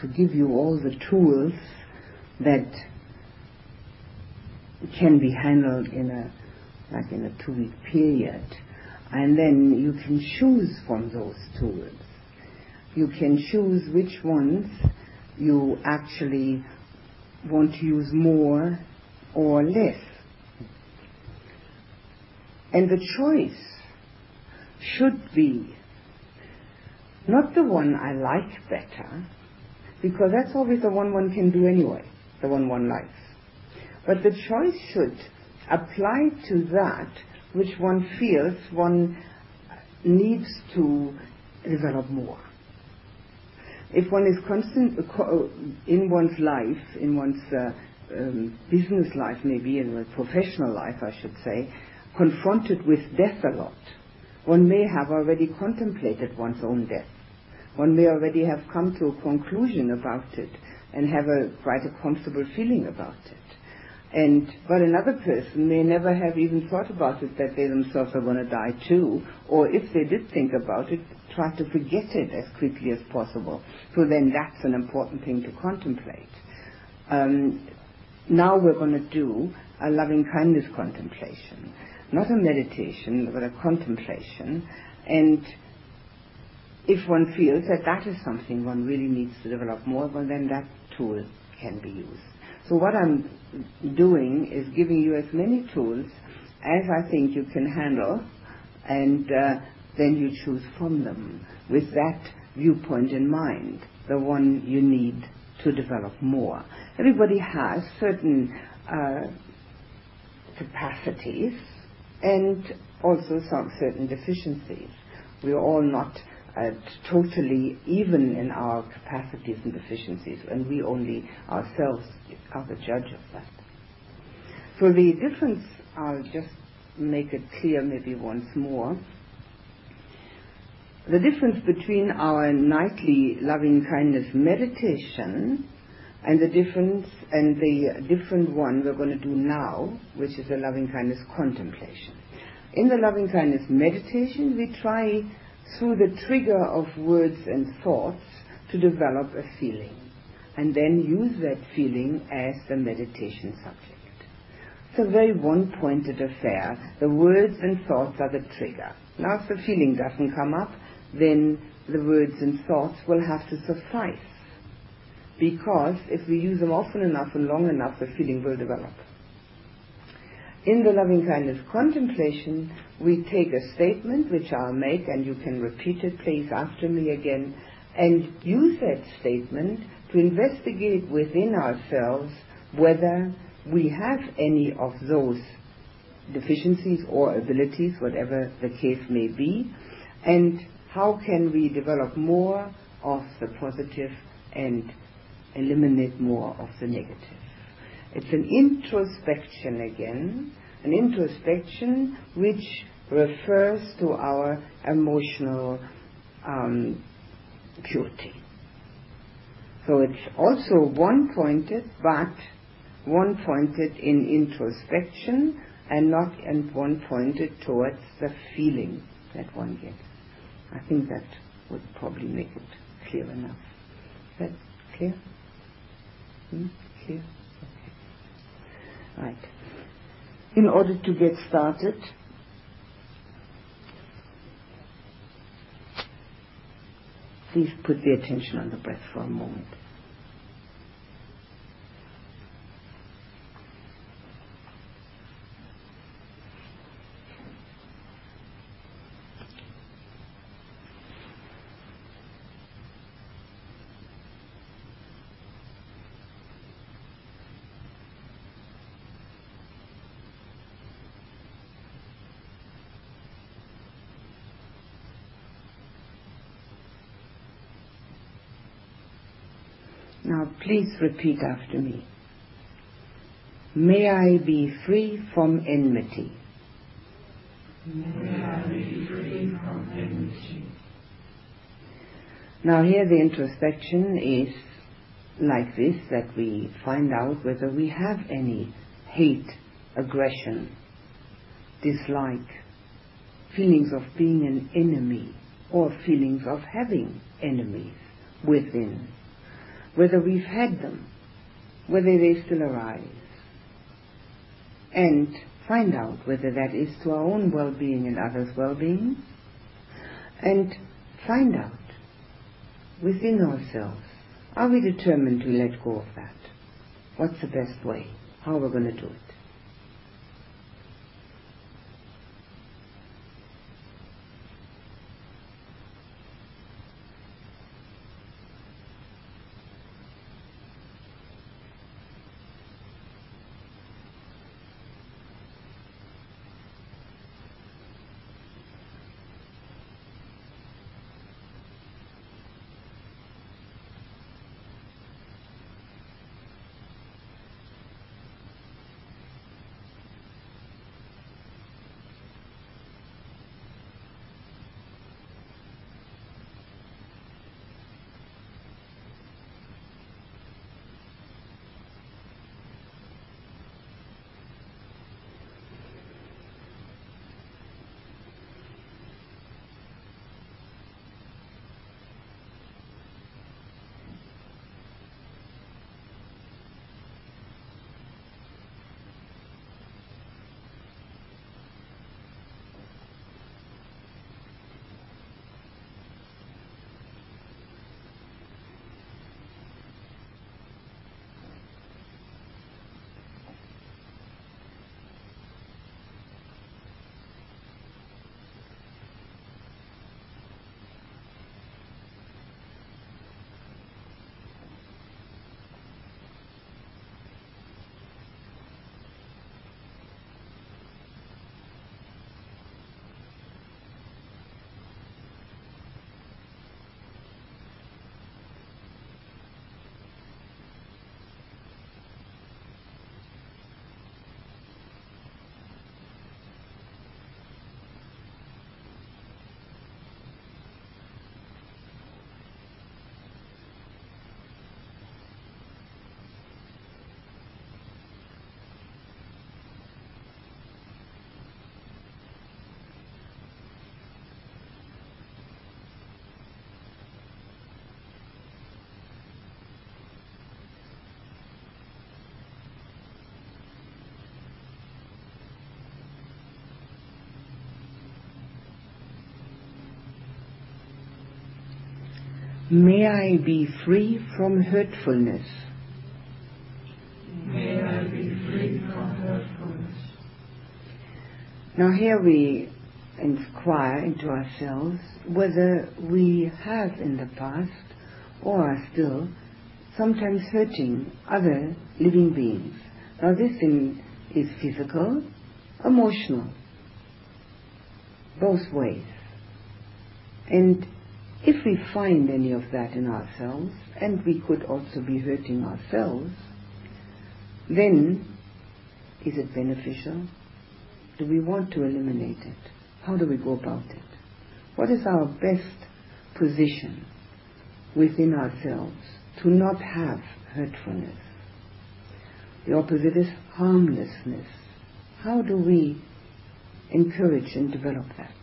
to give you all the tools that can be handled in a like in a two week period. And then you can choose from those tools. You can choose which ones you actually want to use more or less. And the choice should be not the one I like better, because that's always the one one can do anyway, the one one likes. But the choice should apply to that which one feels one needs to develop more. If one is constant uh, uh, in one's life, in one's uh, um, business life, maybe in professional life, I should say, confronted with death a lot, one may have already contemplated one's own death. One may already have come to a conclusion about it and have a quite a comfortable feeling about it. And but another person may never have even thought about it that they themselves are going to die too, or if they did think about it, try to forget it as quickly as possible. So then that's an important thing to contemplate. Um, now we're going to do a loving kindness contemplation not a meditation, but a contemplation. And if one feels that that is something one really needs to develop more, well, then that tool can be used. So what I'm doing is giving you as many tools as I think you can handle, and uh, then you choose from them with that viewpoint in mind, the one you need to develop more. Everybody has certain uh, capacities and also some certain deficiencies. We are all not totally even in our capacities and deficiencies, and we only ourselves are the judge of that. So the difference, I'll just make it clear maybe once more. The difference between our nightly loving kindness meditation and the difference and the different one we're going to do now, which is the loving kindness contemplation. In the loving kindness meditation, we try through the trigger of words and thoughts to develop a feeling and then use that feeling as the meditation subject. It's a very one-pointed affair. The words and thoughts are the trigger. Now if the feeling doesn't come up, then the words and thoughts will have to suffice because if we use them often enough and long enough, the feeling will develop. In the loving kindness contemplation, we take a statement which I'll make, and you can repeat it, please, after me again, and use that statement to investigate within ourselves whether we have any of those deficiencies or abilities, whatever the case may be, and how can we develop more of the positive and eliminate more of the negative. It's an introspection again, an introspection which refers to our emotional um, purity. So it's also one pointed, but one pointed in introspection and not and one pointed towards the feeling that one gets. I think that would probably make it clear enough. Is that clear? Hmm? Clear? Right. In order to get started, please put the attention on the breath for a moment. Now please repeat after me. May I be free from enmity. May I be free from enmity. Now here the introspection is like this, that we find out whether we have any hate, aggression, dislike, feelings of being an enemy, or feelings of having enemies within whether we've had them, whether they still arise, and find out whether that is to our own well-being and others' well-being, and find out within ourselves, are we determined to let go of that? What's the best way? How are we going to do it? May I be free from hurtfulness. May I be free from hurtfulness. Now here we inquire into ourselves whether we have in the past or are still sometimes hurting other living beings. Now this thing is physical, emotional, both ways. And if we find any of that in ourselves, and we could also be hurting ourselves, then is it beneficial? Do we want to eliminate it? How do we go about it? What is our best position within ourselves to not have hurtfulness? The opposite is harmlessness. How do we encourage and develop that?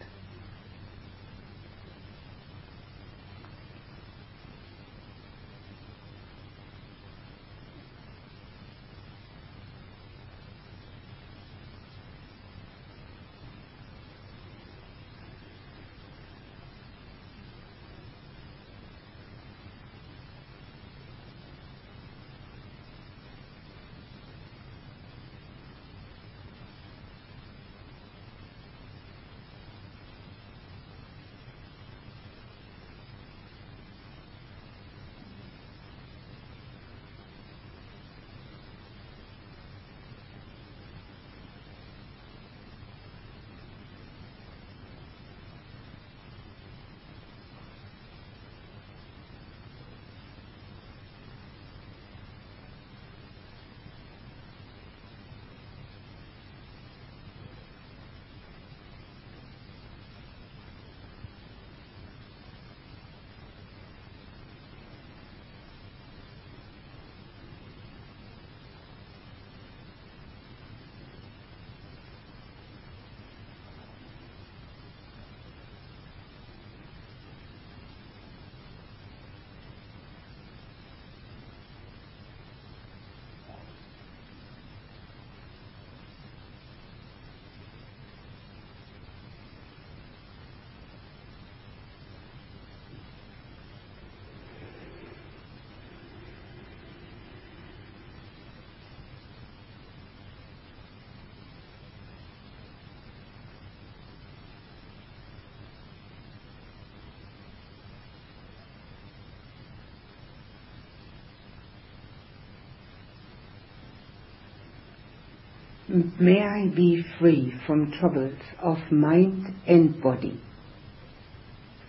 May I be free from troubles of mind and body.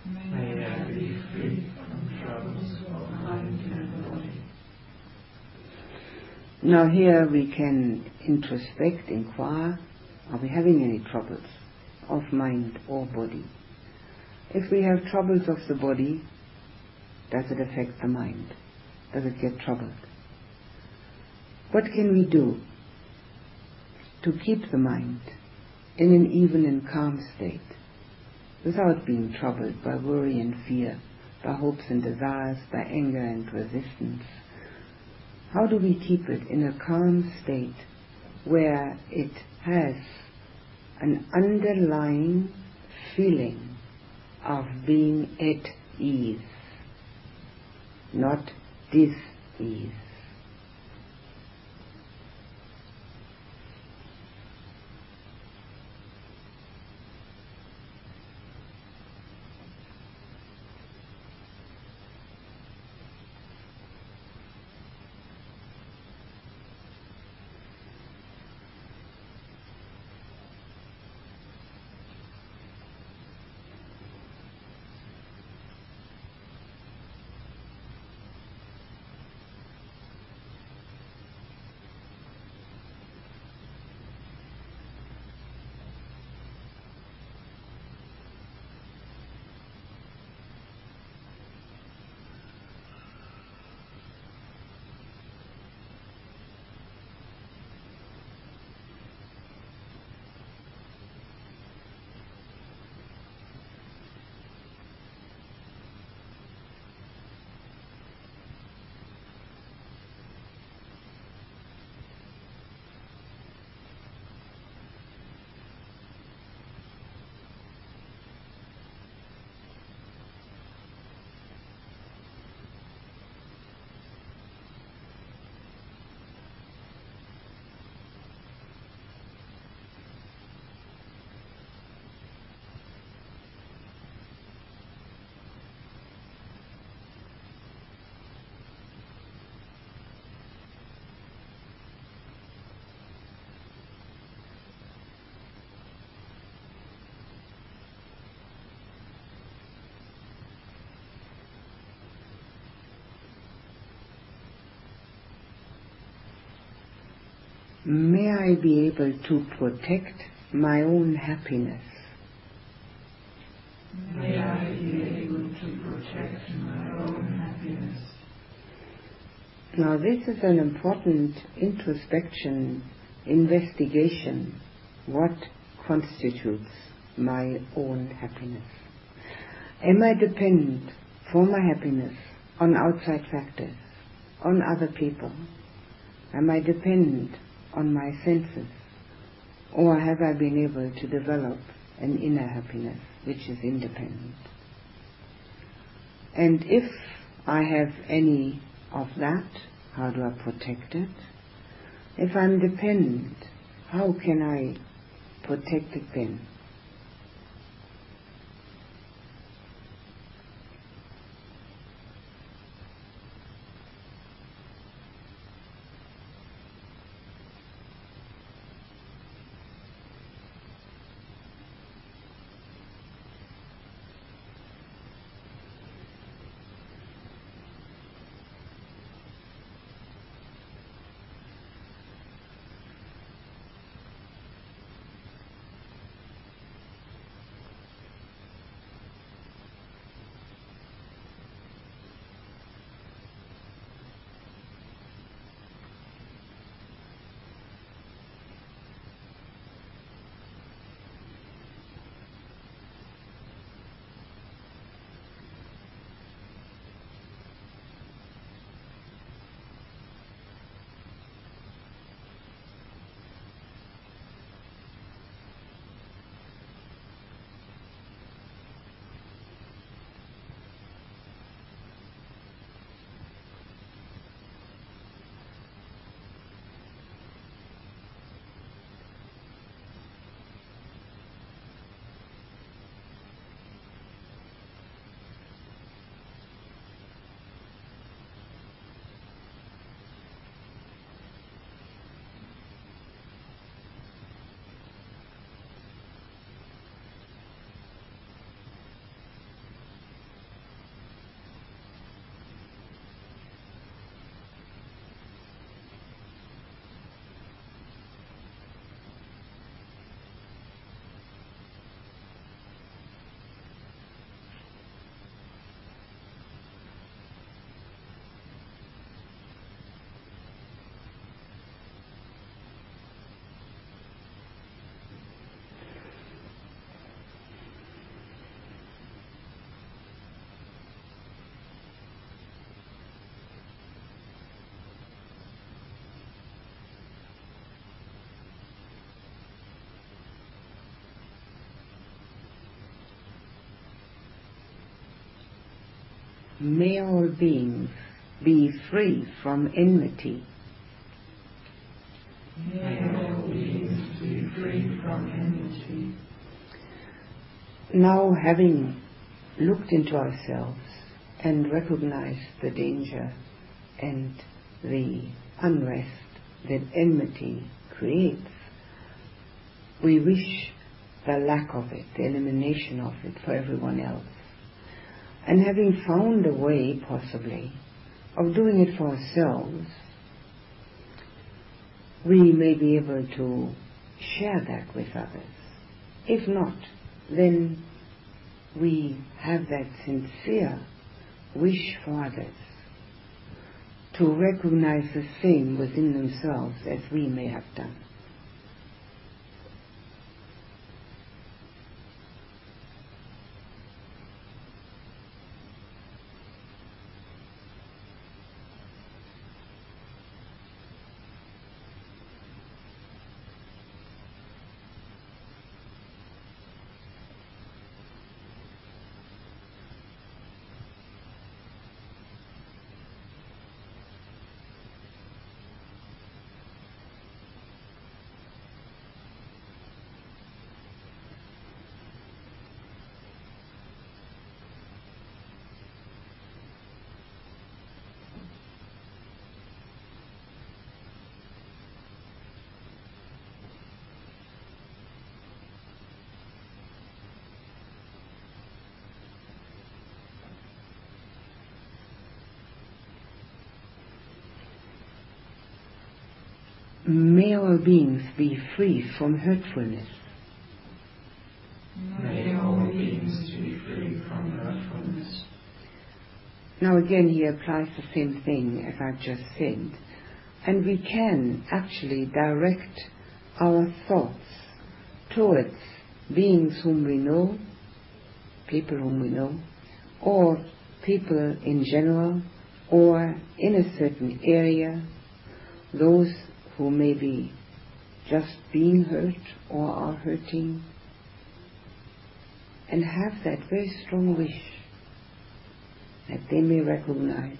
May I be free from troubles of mind and body. Now here we can introspect, inquire, are we having any troubles of mind or body? If we have troubles of the body, does it affect the mind? Does it get troubled? What can we do to keep the mind in an even and calm state without being troubled by worry and fear, by hopes and desires, by anger and resistance? How do we keep it in a calm state where it has an underlying feeling of being at ease, not dis-ease? May I be able to protect my own happiness. May I be able to protect my own happiness. Now this is an important introspection, investigation. What constitutes my own happiness? Am I dependent for my happiness on outside factors, on other people? Am I dependent on my senses? Or have I been able to develop an inner happiness which is independent? And if I have any of that, how do I protect it? If I'm dependent, how can I protect it then? May all beings be free from enmity. May all beings be free from enmity. Now, having looked into ourselves and recognized the danger and the unrest that enmity creates, we wish the lack of it, the elimination of it for everyone else. And having found a way, possibly, of doing it for ourselves, we may be able to share that with others. If not, then we have that sincere wish for others to recognize the same within themselves as we may have done. May all beings be free from hurtfulness. May all beings be free from hurtfulness. Now again he applies the same thing as I've just said. And we can actually direct our thoughts towards beings whom we know, people whom we know, or people in general, or in a certain area, those who may be just being hurt or are hurting, and have that very strong wish that they may recognize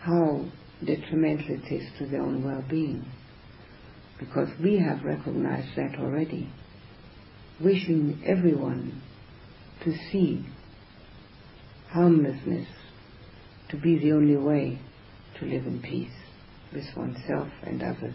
how detrimental it is to their own well-being. Because we have recognized that already. Wishing everyone to see harmlessness to be the only way to live in peace with oneself and others.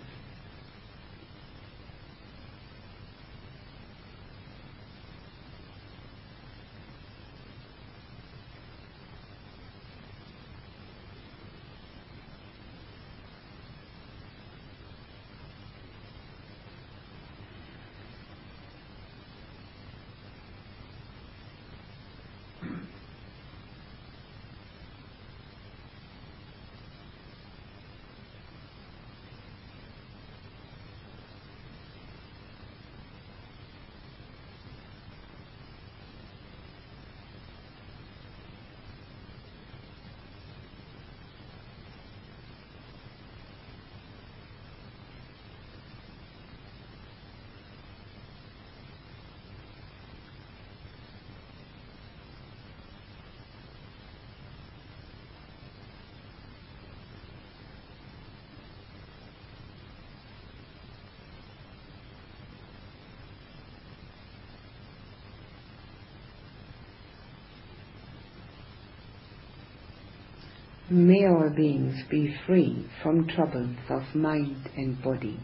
May our beings be free from troubles of mind and body.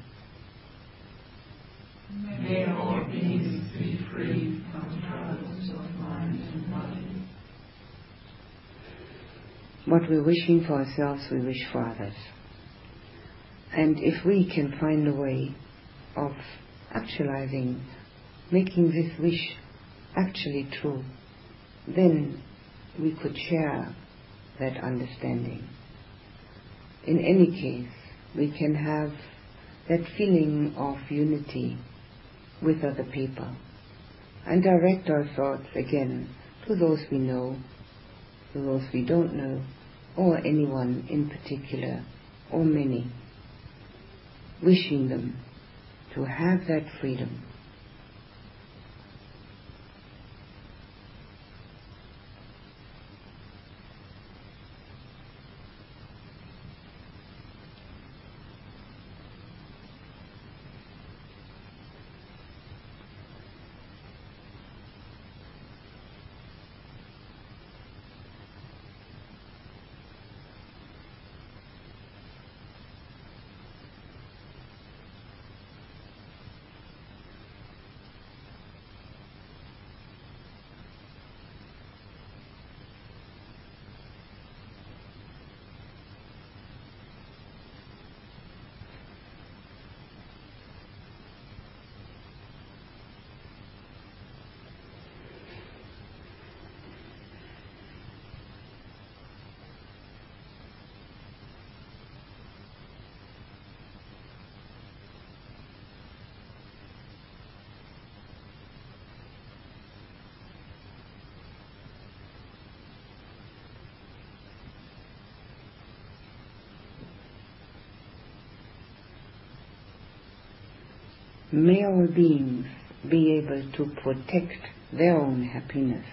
May all beings be free from troubles of mind and body. What we're wishing for ourselves, we wish for others. And if we can find a way of actualizing, making this wish actually true, then we could share that understanding. In any case, we can have that feeling of unity with other people and direct our thoughts again to those we know, to those we don't know, or anyone in particular, or many, wishing them to have that freedom may all beings be able to protect their own happiness.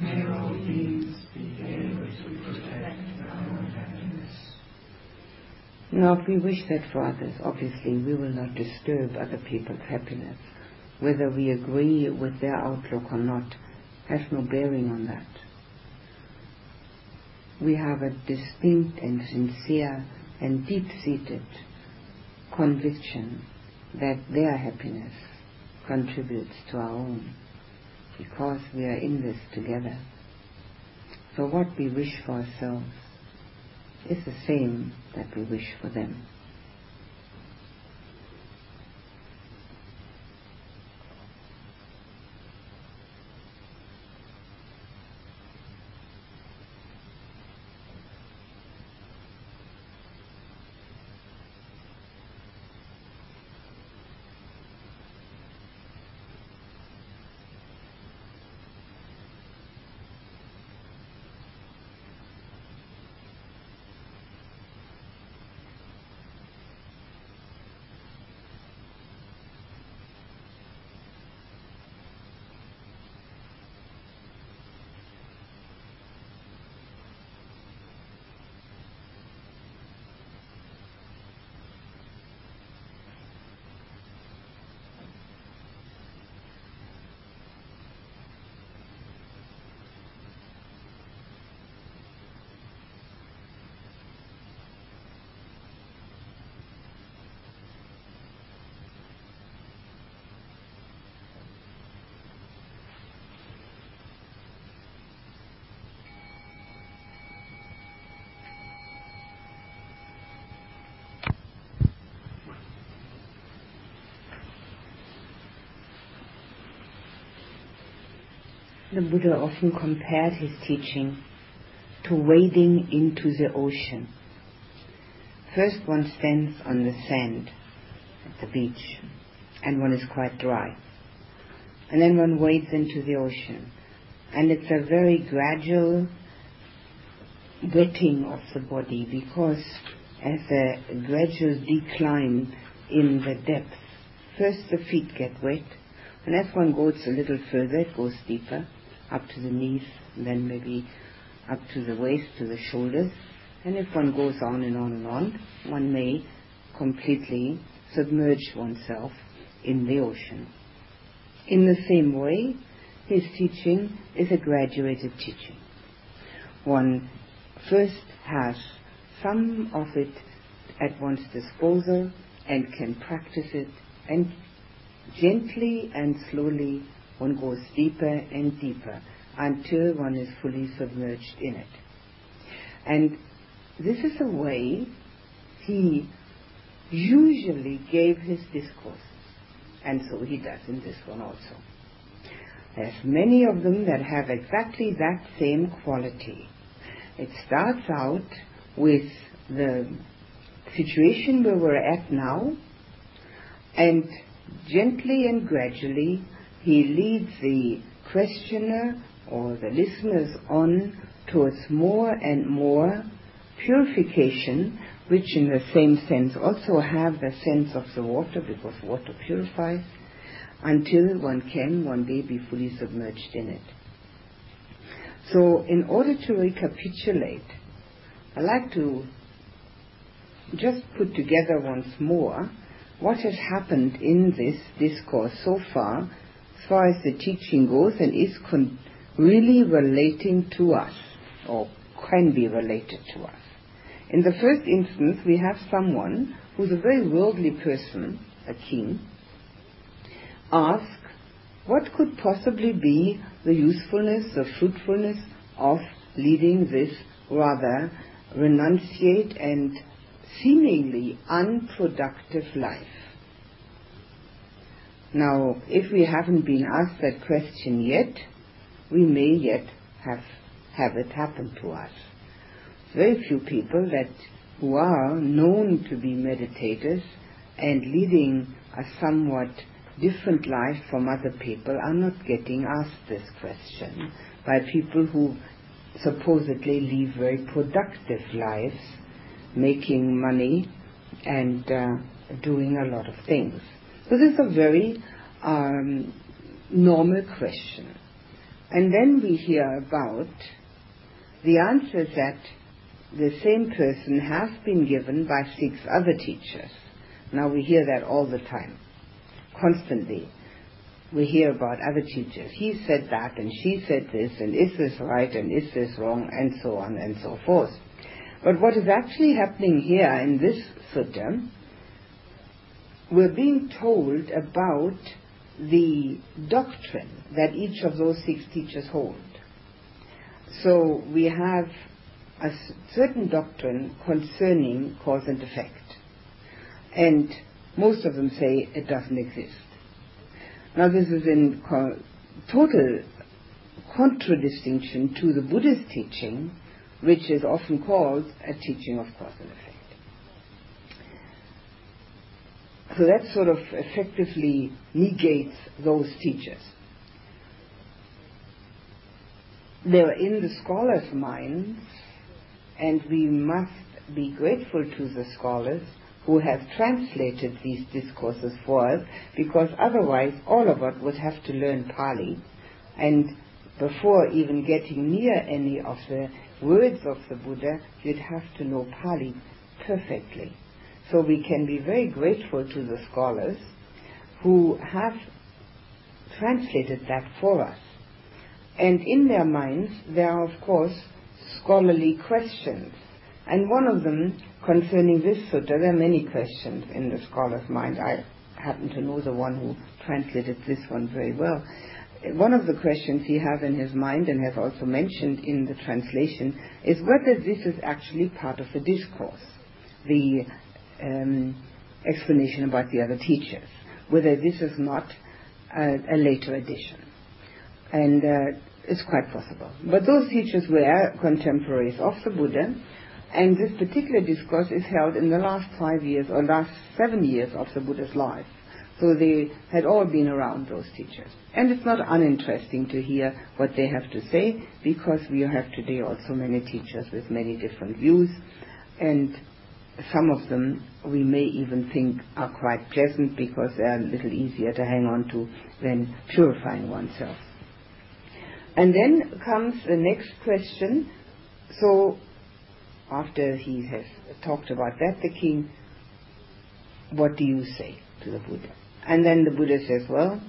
May all beings be able to protect their own happiness. Now, if we wish that for others, obviously we will not disturb other people's happiness. Whether we agree with their outlook or not has no bearing on that. We have a distinct and sincere and deep-seated conviction that their happiness contributes to our own because we are in this together. So what we wish for ourselves is the same that we wish for them. The Buddha often compared his teaching to wading into the ocean. First one stands on the sand at the beach and one is quite dry. And then one wades into the ocean. And it's a very gradual wetting of the body because as a gradual decline in the depth, first the feet get wet and as one goes a little further it goes deeper up to the knees, then maybe up to the waist, to the shoulders. And if one goes on and on and on, one may completely submerge oneself in the ocean. In the same way, his teaching is a graduated teaching. One first has some of it at one's disposal and can practice it, and gently and slowly one goes deeper and deeper until one is fully submerged in it. And this is the way he usually gave his discourses. And so he does in this one also. There's many of them that have exactly that same quality. It starts out with the situation where we're at now, and gently and gradually he leads the questioner or the listeners on towards more and more purification, which in the same sense also have the sense of the water because water purifies, until one can one day be fully submerged in it. So in order to recapitulate, I'd like to just put together once more what has happened in this discourse so far far as the teaching goes and is con- really relating to us or can be related to us. In the first instance, we have someone who's a very worldly person, a king, ask what could possibly be the usefulness, the fruitfulness of leading this rather renunciate and seemingly unproductive life. Now, if we haven't been asked that question yet, we may yet have, have it happen to us. Very few people that who are known to be meditators and leading a somewhat different life from other people are not getting asked this question by people who supposedly live very productive lives, making money and uh, doing a lot of things? This is a very um, normal question. And then we hear about the answers that the same person has been given by six other teachers. Now we hear that all the time, constantly. We hear about other teachers. He said that and she said this and is this right and is this wrong and so on and so forth. But what is actually happening here in this sutta, we're being told about the doctrine that each of those six teachers hold. So we have a certain doctrine concerning cause and effect. And most of them say it doesn't exist. Now this is in co- total contradistinction to the Buddhist teaching, which is often called a teaching of cause and effect. So that sort of effectively negates those teachers. They're in the scholars' minds, and we must be grateful to the scholars who have translated these discourses for us, because otherwise all of us would have to learn Pali, and before even getting near any of the words of the Buddha, you'd have to know Pali perfectly. So we can be very grateful to the scholars who have translated that for us. And in their minds, there are, of course, scholarly questions. And one of them concerning this sutta, there are many questions in the scholar's mind. I happen to know the one who translated this one very well. One of the questions he has in his mind and has also mentioned in the translation is whether this is actually part of the discourse, the um, explanation about the other teachers, whether this is not a, a later addition. And uh, it's quite possible. But those teachers were contemporaries of the Buddha, and this particular discourse is held in the last five years or last seven years of the Buddha's life. So they had all been around those teachers. And it's not uninteresting to hear what they have to say because we have today also many teachers with many different views and some of them we may even think are quite pleasant because they're a little easier to hang on to than purifying oneself. And then comes the next question. So after he has talked about that, the king, what do you say to the Buddha? And then the Buddha says, well,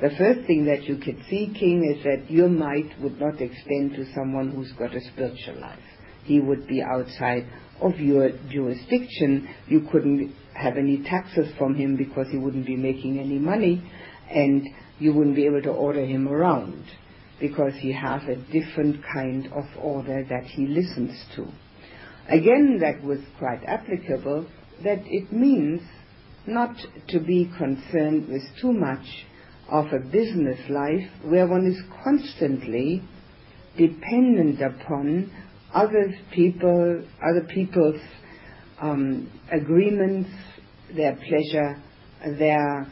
the first thing that you could see, king, is that your might would not extend to someone who's got a spiritual life. He would be outside of your jurisdiction. You couldn't have any taxes from him because he wouldn't be making any money, and you wouldn't be able to order him around because he has a different kind of order that he listens to. Again, that was quite applicable, that it means not to be concerned with too much of a business life where one is constantly dependent upon other people, other people's um, agreements, their pleasure, their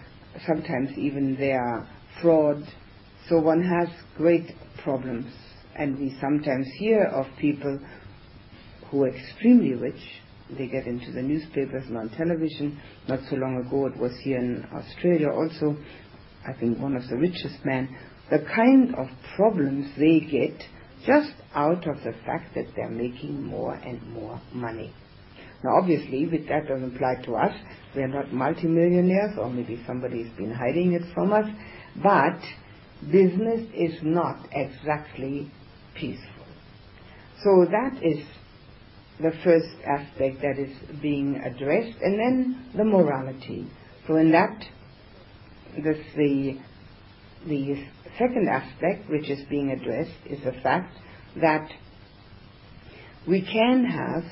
sometimes even their fraud. So one has great problems, and we sometimes hear of people who are extremely rich. They get into the newspapers and on television. Not so long ago, it was here in Australia also. I think one of the richest men. The kind of problems they get just out of the fact that they're making more and more money. Now, obviously, that doesn't apply to us. We are not multimillionaires, or maybe somebody's been hiding it from us. But business is not exactly peaceful. So that is the first aspect that is being addressed, and then the morality. So in that, this, the the second aspect which is being addressed is the fact that we can have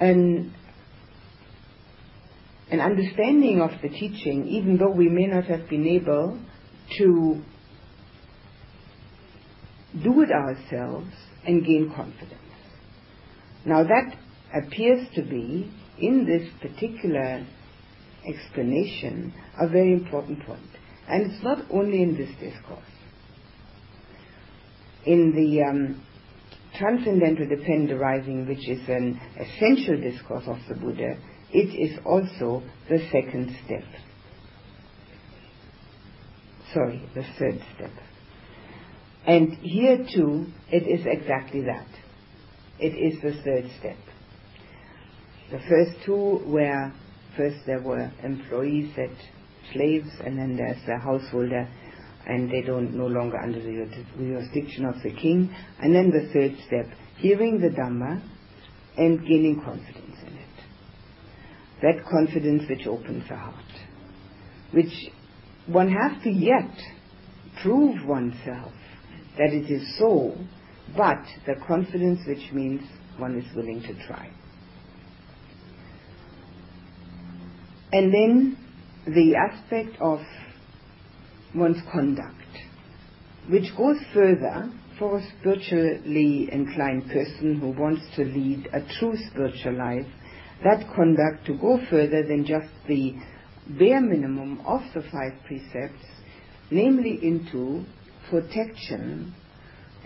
an an understanding of the teaching, even though we may not have been able to do it ourselves and gain confidence. Now that appears to be, in this particular explanation, a very important point. And it's not only in this discourse. In the um, Transcendental Dependent Arising, which is an essential discourse of the Buddha, it is also the second step. Sorry, the third step. And here too, it is exactly that. It is the third step. The first two were, first there were employees that slaves, and then there's the householder, and they don't no longer under the jurisdiction of the king. And then the third step, hearing the Dhamma and gaining confidence in it. That confidence which opens the heart, which one has to yet prove oneself that it is so, but the confidence which means one is willing to try. And then the aspect of one's conduct, which goes further for a spiritually inclined person who wants to lead a true spiritual life, that conduct to go further than just the bare minimum of the five precepts, namely into protection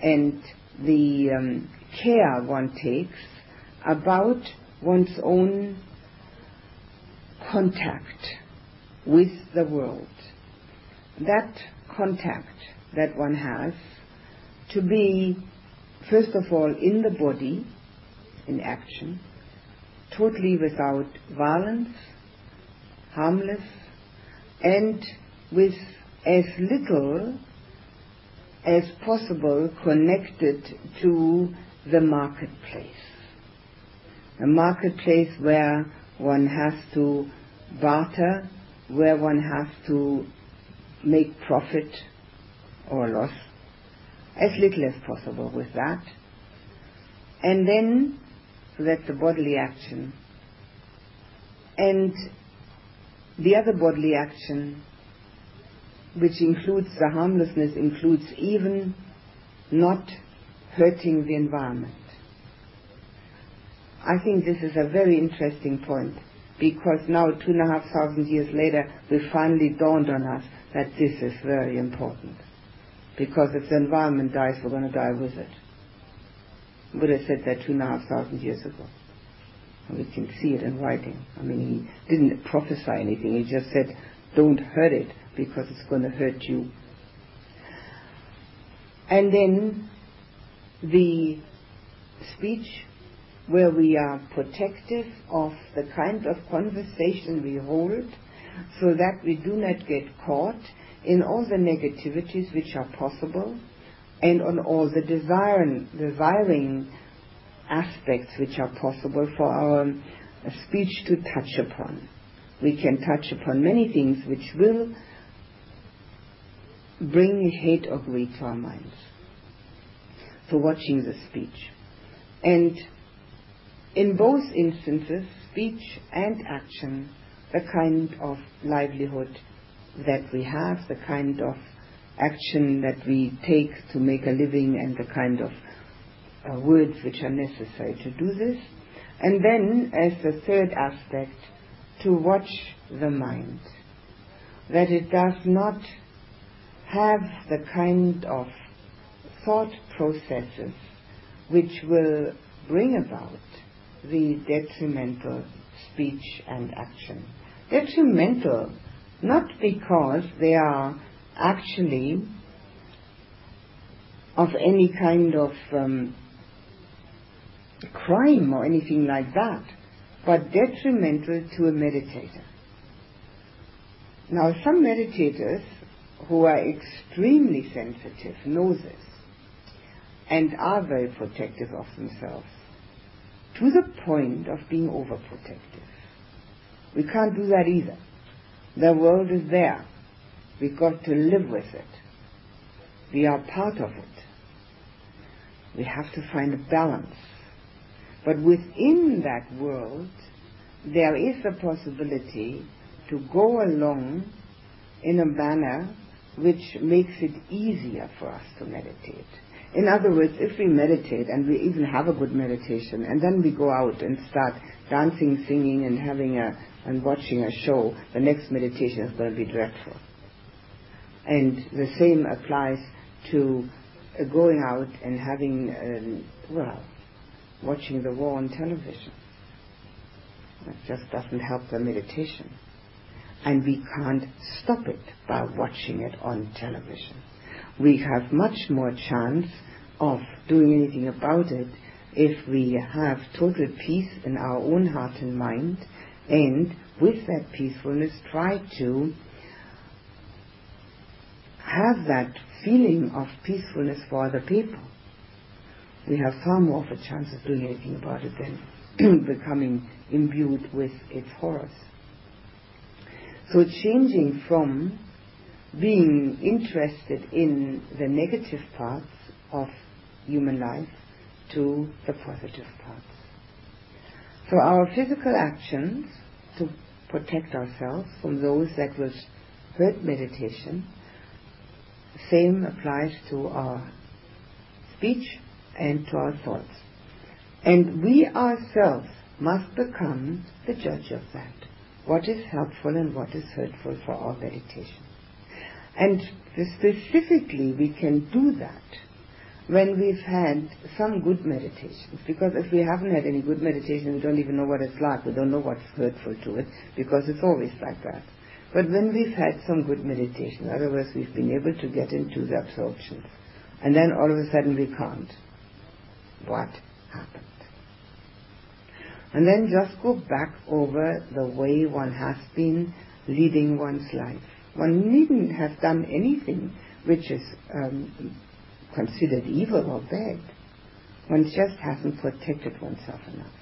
and the um, care one takes about one's own contact with the world. That contact that one has to be, first of all, in the body, in action, totally without violence, harmless, and with as little as possible connected to the marketplace. A marketplace where one has to barter, where one has to make profit or loss, as little as possible with that. And then, that's the bodily action. And the other bodily action, which includes the harmlessness, includes even not hurting the environment. I think this is a very interesting point because now, two and a half thousand years later, we finally dawned on us that this is very important. Because if the environment dies, we're going to die with it. Buddha said that two and a half thousand years ago. And we can see it in writing. I mean, he didn't prophesy anything. He just said, don't hurt it because it's going to hurt you. And then the speech where we are protective of the kind of conversation we hold so that we do not get caught in all the negativities which are possible and on all the desiring, desiring aspects which are possible for our uh, speech to touch upon. We can touch upon many things which will bring hate or greed to our minds. So watching the speech. And in both instances, speech and action, the kind of livelihood that we have, the kind of action that we take to make a living, and the kind of uh, words which are necessary to do this. And then, as the third aspect, to watch the mind. That it does not have the kind of thought processes which will bring about the detrimental speech and action. Detrimental not because they are actually of any kind of um, crime or anything like that, but detrimental to a meditator. Now, some meditators who are extremely sensitive know this and are very protective of themselves to the point of being overprotective. We can't do that either. The world is there. We've got to live with it. We are part of it. We have to find a balance. But within that world, there is a possibility to go along in a manner which makes it easier for us to meditate. In other words, if we meditate and we even have a good meditation and then we go out and start dancing, singing and having a, and watching a show, the next meditation is going to be dreadful. And the same applies to uh, going out and having, um, well, watching the war on television. That just doesn't help the meditation. And we can't stop it by watching it on television. We have much more chance of doing anything about it if we have total peace in our own heart and mind and with that peacefulness try to have that feeling of peacefulness for other people. We have far more of a chance of doing anything about it than becoming imbued with its horrors. So changing from being interested in the negative parts of human life to the positive parts. So our physical actions to protect ourselves from those that will hurt meditation, same applies to our speech and to our thoughts. And we ourselves must become the judge of that. What is helpful and what is hurtful for our meditation. And specifically we can do that when we've had some good meditations. Because if we haven't had any good meditation, we don't even know what it's like. We don't know what's hurtful to it, because it's always like that. But when we've had some good meditation, in other words, we've been able to get into the absorptions, and then all of a sudden we can't. What happened? And then just go back over the way one has been leading one's life. One needn't have done anything which is um, considered evil or bad. One just hasn't protected oneself enough.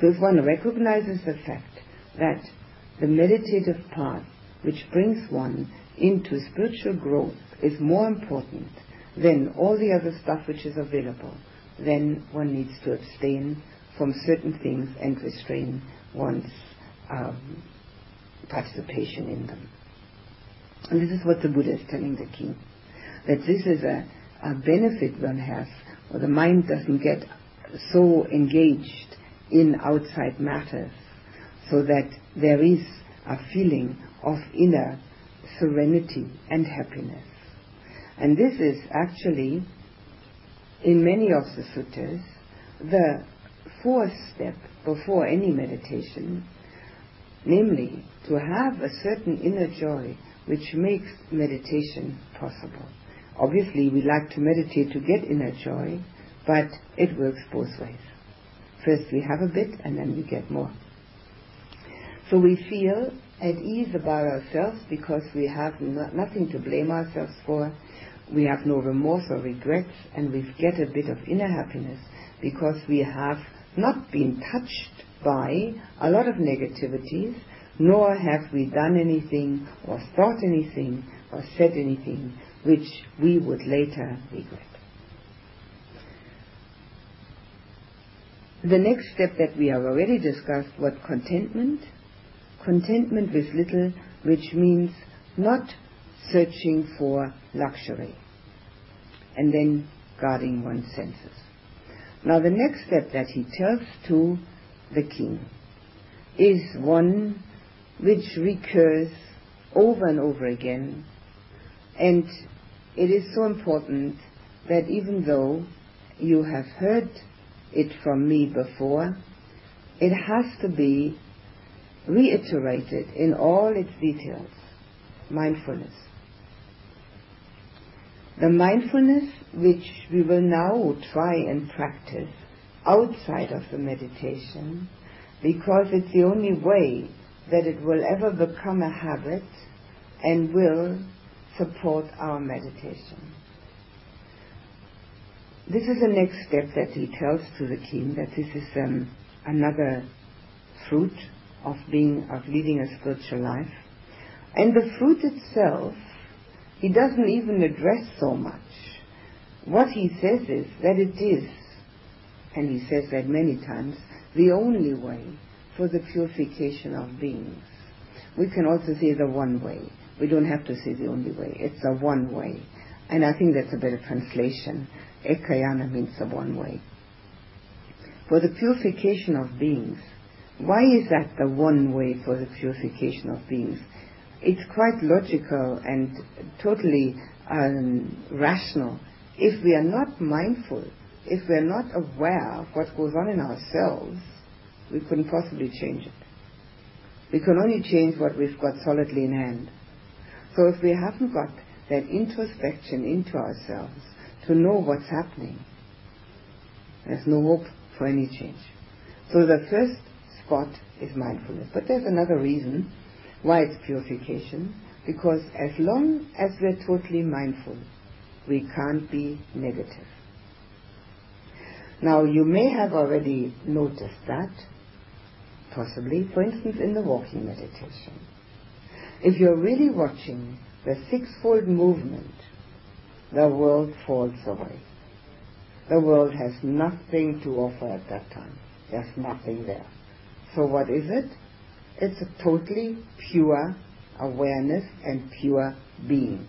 So if one recognizes the fact that the meditative path which brings one into spiritual growth is more important than all the other stuff which is available, then one needs to abstain from certain things and restrain one's um, participation in them. And this is what the Buddha is telling the king that this is a, a benefit one has, or the mind doesn't get so engaged in outside matters, so that there is a feeling of inner serenity and happiness. And this is actually, in many of the suttas, the fourth step before any meditation, namely to have a certain inner joy which makes meditation possible. Obviously, we like to meditate to get inner joy, but it works both ways. First we have a bit and then we get more. So we feel at ease about ourselves because we have no, nothing to blame ourselves for. We have no remorse or regrets and we get a bit of inner happiness because we have not been touched by a lot of negativities, nor have we done anything or thought anything or said anything which we would later regret. The next step that we have already discussed was contentment. Contentment with little, which means not searching for luxury and then guarding one's senses. Now the next step that he tells to the king is one which recurs over and over again and it is so important that even though you have heard it from me before, it has to be reiterated in all its details. Mindfulness. The mindfulness which we will now try and practice outside of the meditation because it's the only way that it will ever become a habit and will support our meditation. This is the next step that he tells to the king that this is um, another fruit of being of leading a spiritual life. And the fruit itself, he doesn't even address so much. What he says is that it is, and he says that many times, the only way for the purification of beings. We can also say the one way. We don't have to say the only way. It's a one way. And I think that's a better translation. Ekayana means the one way. For the purification of beings. Why is that the one way for the purification of beings? It's quite logical and totally um, rational. If we are not mindful, if we are not aware of what goes on in ourselves, we couldn't possibly change it. We can only change what we've got solidly in hand. So if we haven't got that introspection into ourselves to know what's happening, there's no hope for any change. So the first spot is mindfulness. But there's another reason why it's purification, because as long as we're totally mindful, we can't be negative. Now, you may have already noticed that, possibly, for instance, in the walking meditation. If you're really watching the sixfold movement, the world falls away. The world has nothing to offer at that time. There's nothing there. So what is it? It's a totally pure awareness and pure being.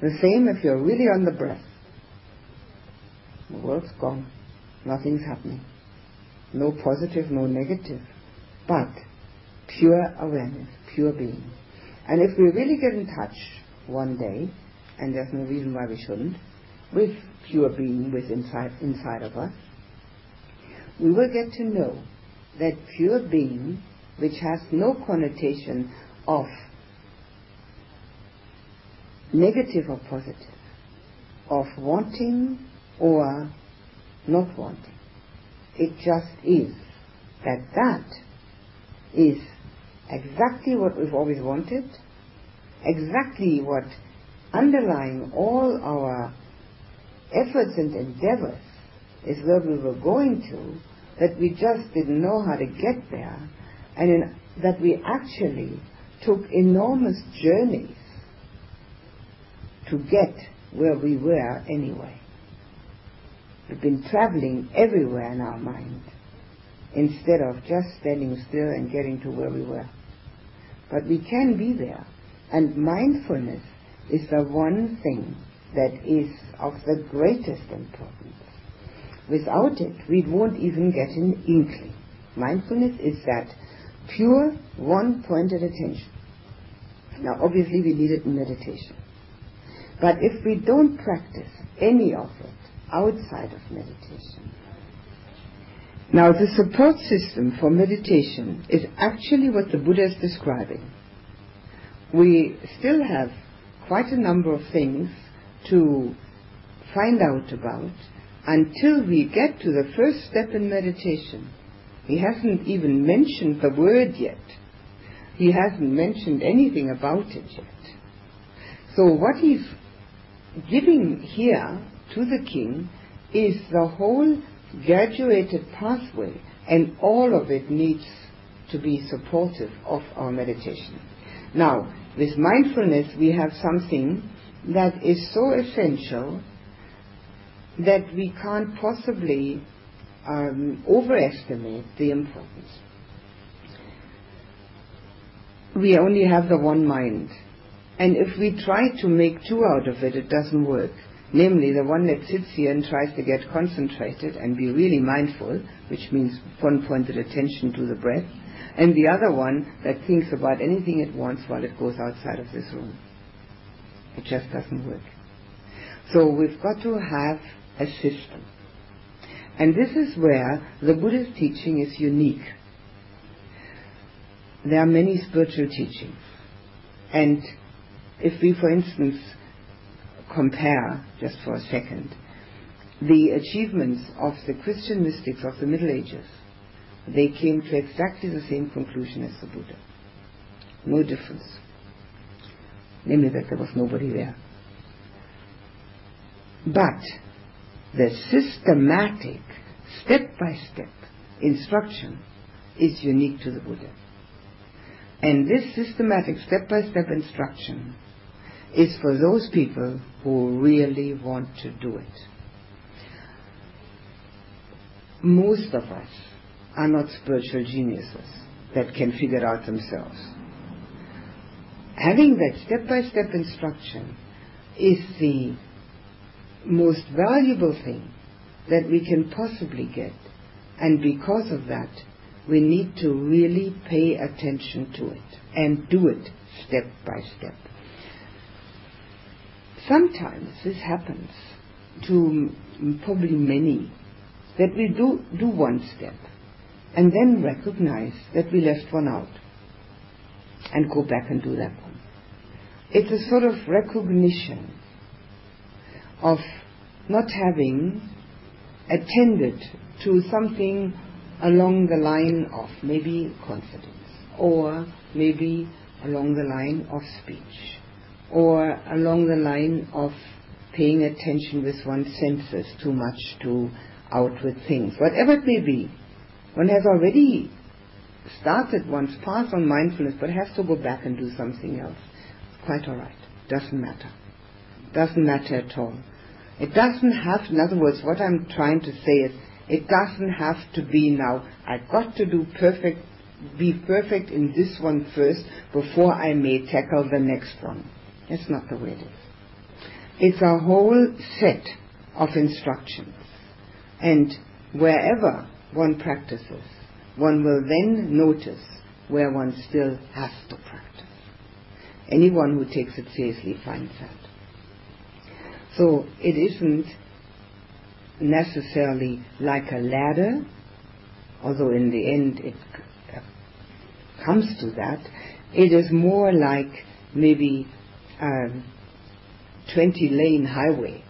The same if you're really on the breath. The world's gone. Nothing's happening. No positive, no negative. But pure awareness, pure being. And if we really get in touch one day, and there's no reason why we shouldn't, with pure being with inside, inside of us, we will get to know that pure being, which has no connotation of negative or positive, of wanting or not wanting. It just is that that is exactly what we've always wanted, exactly what underlying all our efforts and endeavors is where we were going to, that we just didn't know how to get there, and in, that we actually took enormous journeys to get where we were anyway. We've been traveling everywhere in our mind instead of just standing still and getting to where we were. But we can be there. And mindfulness is the one thing that is of the greatest importance. Without it, we won't even get an inkling. Mindfulness is that pure, one-pointed attention. Now, obviously, we need it in meditation. But if we don't practice any of it outside of meditation, now the support system for meditation is actually what the Buddha is describing. We still have quite a number of things to find out about until we get to the first step in meditation. He hasn't even mentioned the word yet. He hasn't mentioned anything about it yet. So what he's giving here to the king is the whole graduated pathway and all of it needs to be supportive of our meditation. Now, with mindfulness we have something that is so essential that we can't possibly um, overestimate the importance. We only have the one mind. And if we try to make two out of it, it doesn't work. Namely, the one that sits here and tries to get concentrated and be really mindful, which means one pointed attention to the breath, and the other one that thinks about anything it wants while it goes outside of this room. It just doesn't work. So we've got to have a system. And this is where the Buddhist teaching is unique. There are many spiritual teachings. And if we, for instance, compare, just for a second, the achievements of the Christian mystics of the Middle Ages, they came to exactly the same conclusion as the Buddha. No difference. Namely that there was nobody there. But the systematic, step-by-step instruction is unique to the Buddha. And this systematic step-by-step instruction is for those people who really want to do it. Most of us are not spiritual geniuses that can figure out themselves. Having that step-by-step instruction is the most valuable thing that we can possibly get. And because of that, we need to really pay attention to it and do it step by step. Sometimes this happens to probably many that we do do one step and then recognize that we left one out and go back and do that one. It's a sort of recognition of not having attended to something along the line of maybe confidence or maybe along the line of speech or along the line of paying attention with one's senses too much to outward things. Whatever it may be, one has already started one's path on mindfulness but has to go back and do something else. It's Quite alright. Doesn't matter. Doesn't matter at all. It doesn't have, in other words, what I'm trying to say is, it doesn't have to be now, I've got to do perfect, be perfect in this one first before I may tackle the next one. That's not the way it is. It's a whole set of instructions. And wherever one practices, one will then notice where one still has to practice. Anyone who takes it seriously finds that. So it isn't necessarily like a ladder, although in the end it uh, comes to that. It is more like maybe Um, a 20 lane highway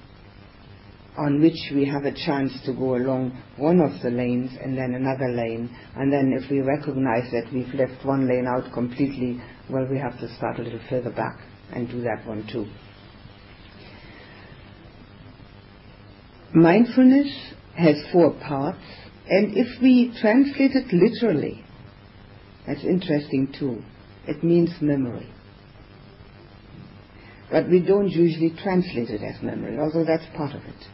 on which we have a chance to go along one of the lanes and then another lane. And then if we recognize that we've left one lane out completely, well, we have to start a little further back and do that one too. Mindfulness has four parts, and if we translate it literally, that's interesting too. It means memory. But we don't usually translate it as memory, although that's part of it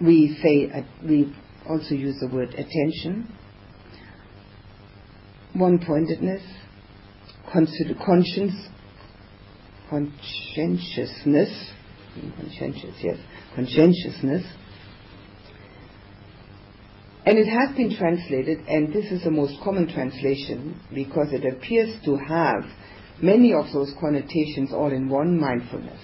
we say uh, we also use the word attention, one-pointedness, consider conscience, conscientiousness, conscientious, yes, conscientiousness. And it has been translated, and this is the most common translation because it appears to have many of those connotations all in one mindfulness.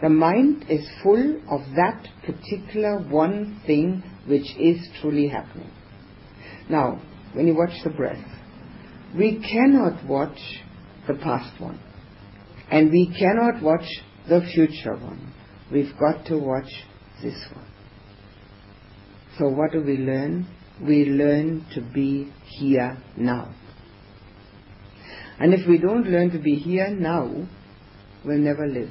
The mind is full of that particular one thing which is truly happening. Now, when you watch the breath, we cannot watch the past one. And we cannot watch the future one. We've got to watch this one. So what do we learn? We learn to be here now. And if we don't learn to be here now, we'll never live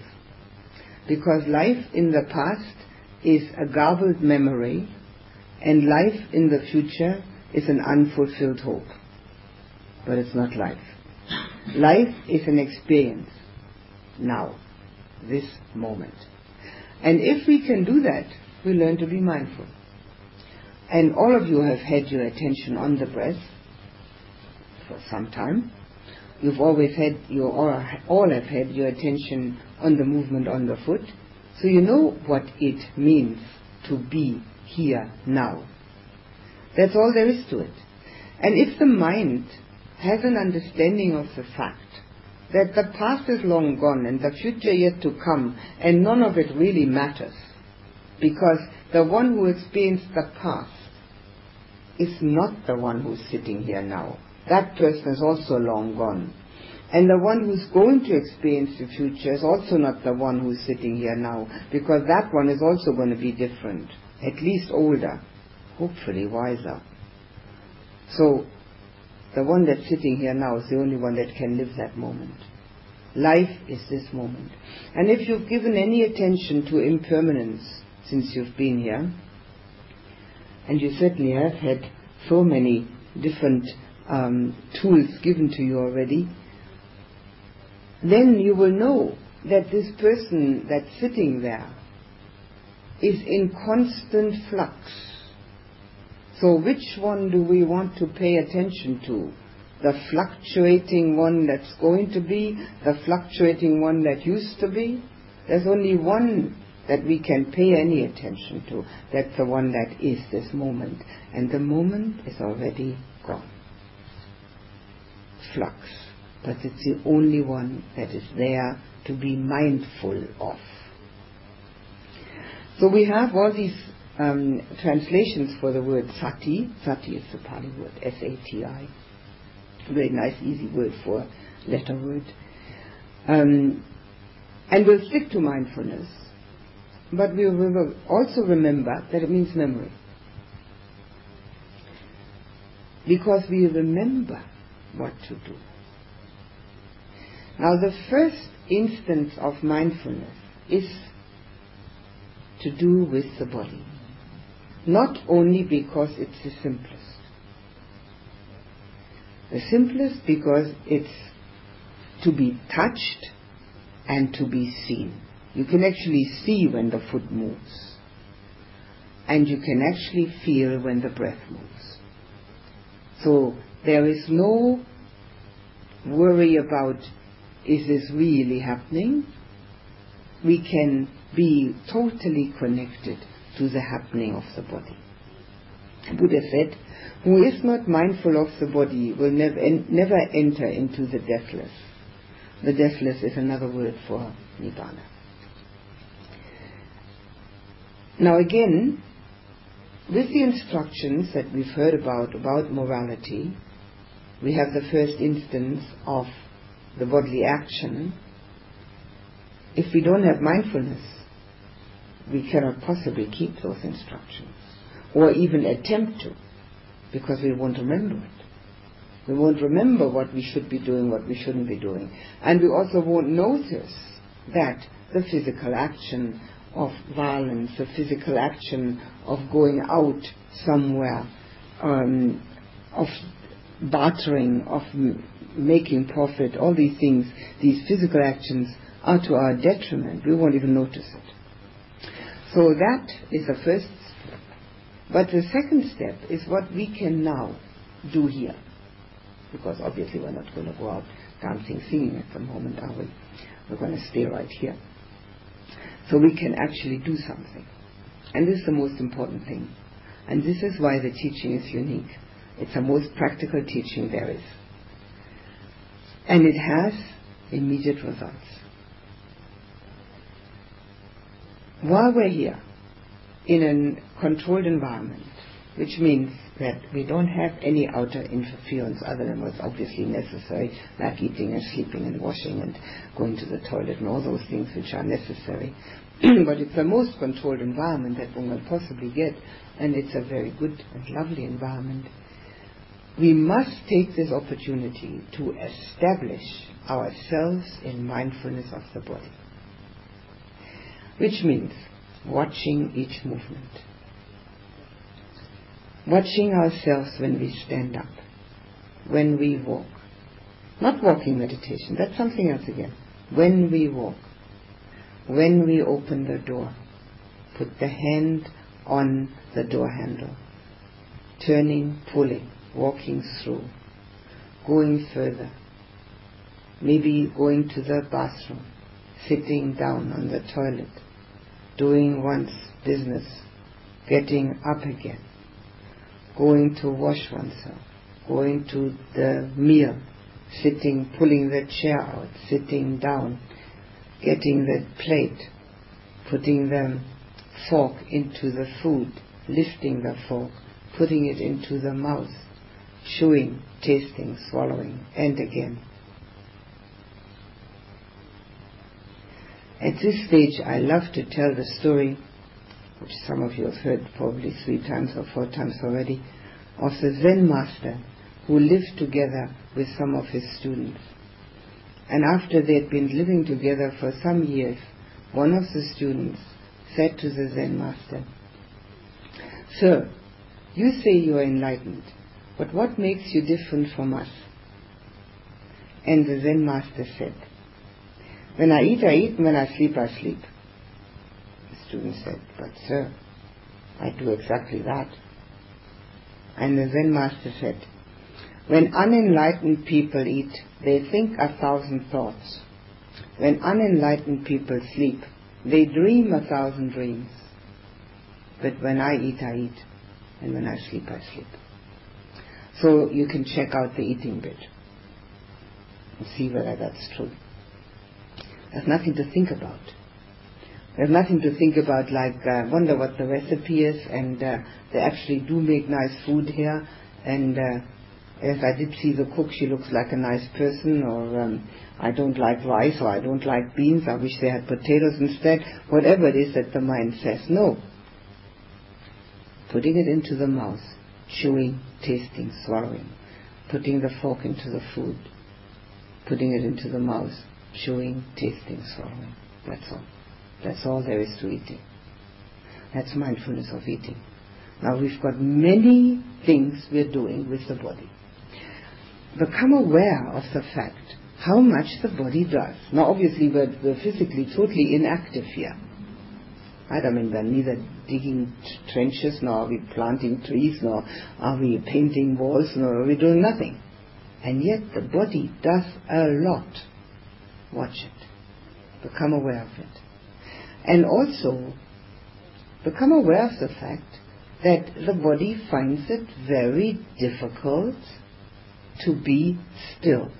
because life in the past is a garbled memory and life in the future is an unfulfilled hope. But it's not life. Life is an experience now, this moment. And if we can do that, we learn to be mindful. And all of you have had your attention on the breath for some time. You've always had your, all have had your attention on the movement on the foot. So you know what it means to be here now. That's all there is to it. And if the mind has an understanding of the fact that the past is long gone and the future yet to come and none of it really matters because the one who experienced the past is not the one who's sitting here now. That person is also long gone. And the one who's going to experience the future is also not the one who's sitting here now, because that one is also going to be different, at least older, hopefully wiser. So, the one that's sitting here now is the only one that can live that moment. Life is this moment. And if you've given any attention to impermanence since you've been here, and you certainly have had so many different um, tools given to you already, then you will know that this person that's sitting there is in constant flux. So which one do we want to pay attention to? The fluctuating one that's going to be, the fluctuating one that used to be? There's only one that we can pay any attention to. That's the one that is this moment. And the moment is already gone. Flux but it's the only one that is there to be mindful of. So we have all these um, translations four the word sati. Sati is the Pali word, S-A-T-I. Very nice, easy word for letter word. Um, and we'll stick to mindfulness, but we will also remember that it means memory. Because we remember what to do. Now, the first instance of mindfulness is to do with the body. Not only because it's the simplest. The simplest because it's to be touched and to be seen. You can actually see when the foot moves. And you can actually feel when the breath moves. So there is no worry about is this really happening? We can be totally connected to the happening of the body. Buddha said, who is not mindful of the body will never, en- never enter into the deathless. The deathless is another word for Nibbana. Now again, with the instructions that we've heard about, about morality, we have the first instance of the bodily action. If we don't have mindfulness, we cannot possibly keep those instructions or even attempt to because we won't remember it. We won't remember what we should be doing, what we shouldn't be doing. And we also won't notice that the physical action of violence, the physical action of going out somewhere, um, of bartering, of making profit, all these things, these physical actions are to our detriment. We won't even notice it. So that is the first step. But the second step is what we can now do here. Because obviously we're not going to go out dancing, singing at the moment, are we? We're going to stay right here. So we can actually do something. And this is the most important thing. And this is why the teaching is unique. It's the most practical teaching there is. And it has immediate results. While we're here, in a controlled environment, which means that we don't have any outer interference other than what's obviously necessary, like eating and sleeping and washing and going to the toilet and all those things which are necessary. but it's the most controlled environment that one can possibly get, and it's a very good and lovely environment. We must take this opportunity to establish ourselves in mindfulness of the body, which means watching each movement watching ourselves when we stand up, when we walk. Not walking meditation, that's something else again. When we walk, when we open the door, put the hand on the door handle, turning, pulling, walking through, going further, maybe going to the bathroom, sitting down on the toilet, doing one's business, getting up again, going to wash oneself, going to the meal, sitting, pulling the chair out, sitting down, getting the plate, putting the fork into the food, lifting the fork, putting it into the mouth, chewing, tasting, swallowing, and again. At this stage, I love to tell the story which some of you have heard probably three times or four times already, of the Zen master who lived together with some of his students. And after they had been living together for some years, one of the students said to the Zen master, Sir, you say you are enlightened, but what makes you different from us? And the Zen master said, When I eat, I eat, and when I sleep, I sleep The student said, But sir, I do exactly that. And the Zen master said, When unenlightened people eat, they think a thousand thoughts. When unenlightened people sleep, they dream a thousand dreams. But when I eat, I eat. And when I sleep, I sleep. So you can check out the eating bit and see whether that's true. There's nothing to think about. There's nothing to think about like, uh, wonder what the recipe is, and uh, they actually do make nice food here, and uh, as I did see the cook, she looks like a nice person, or um, I don't like rice, or I don't like beans, I wish they had potatoes instead, whatever it is that the mind says. No. Putting it into the mouth, chewing, tasting, swallowing, putting the fork into the food, putting it into the mouth, chewing, tasting, swallowing. That's all. That's all there is to eating. That's mindfulness of eating. Now we've got many things we're doing with the body. Become aware of the fact how much the body does. Now obviously we're, we're physically totally inactive here. Right? I mean, we're neither digging trenches, nor are we planting trees, nor are we painting walls, nor are we doing nothing. And yet the body does a lot. Watch it. Become aware of it. And also, become aware of the fact that the body finds it very difficult to be still.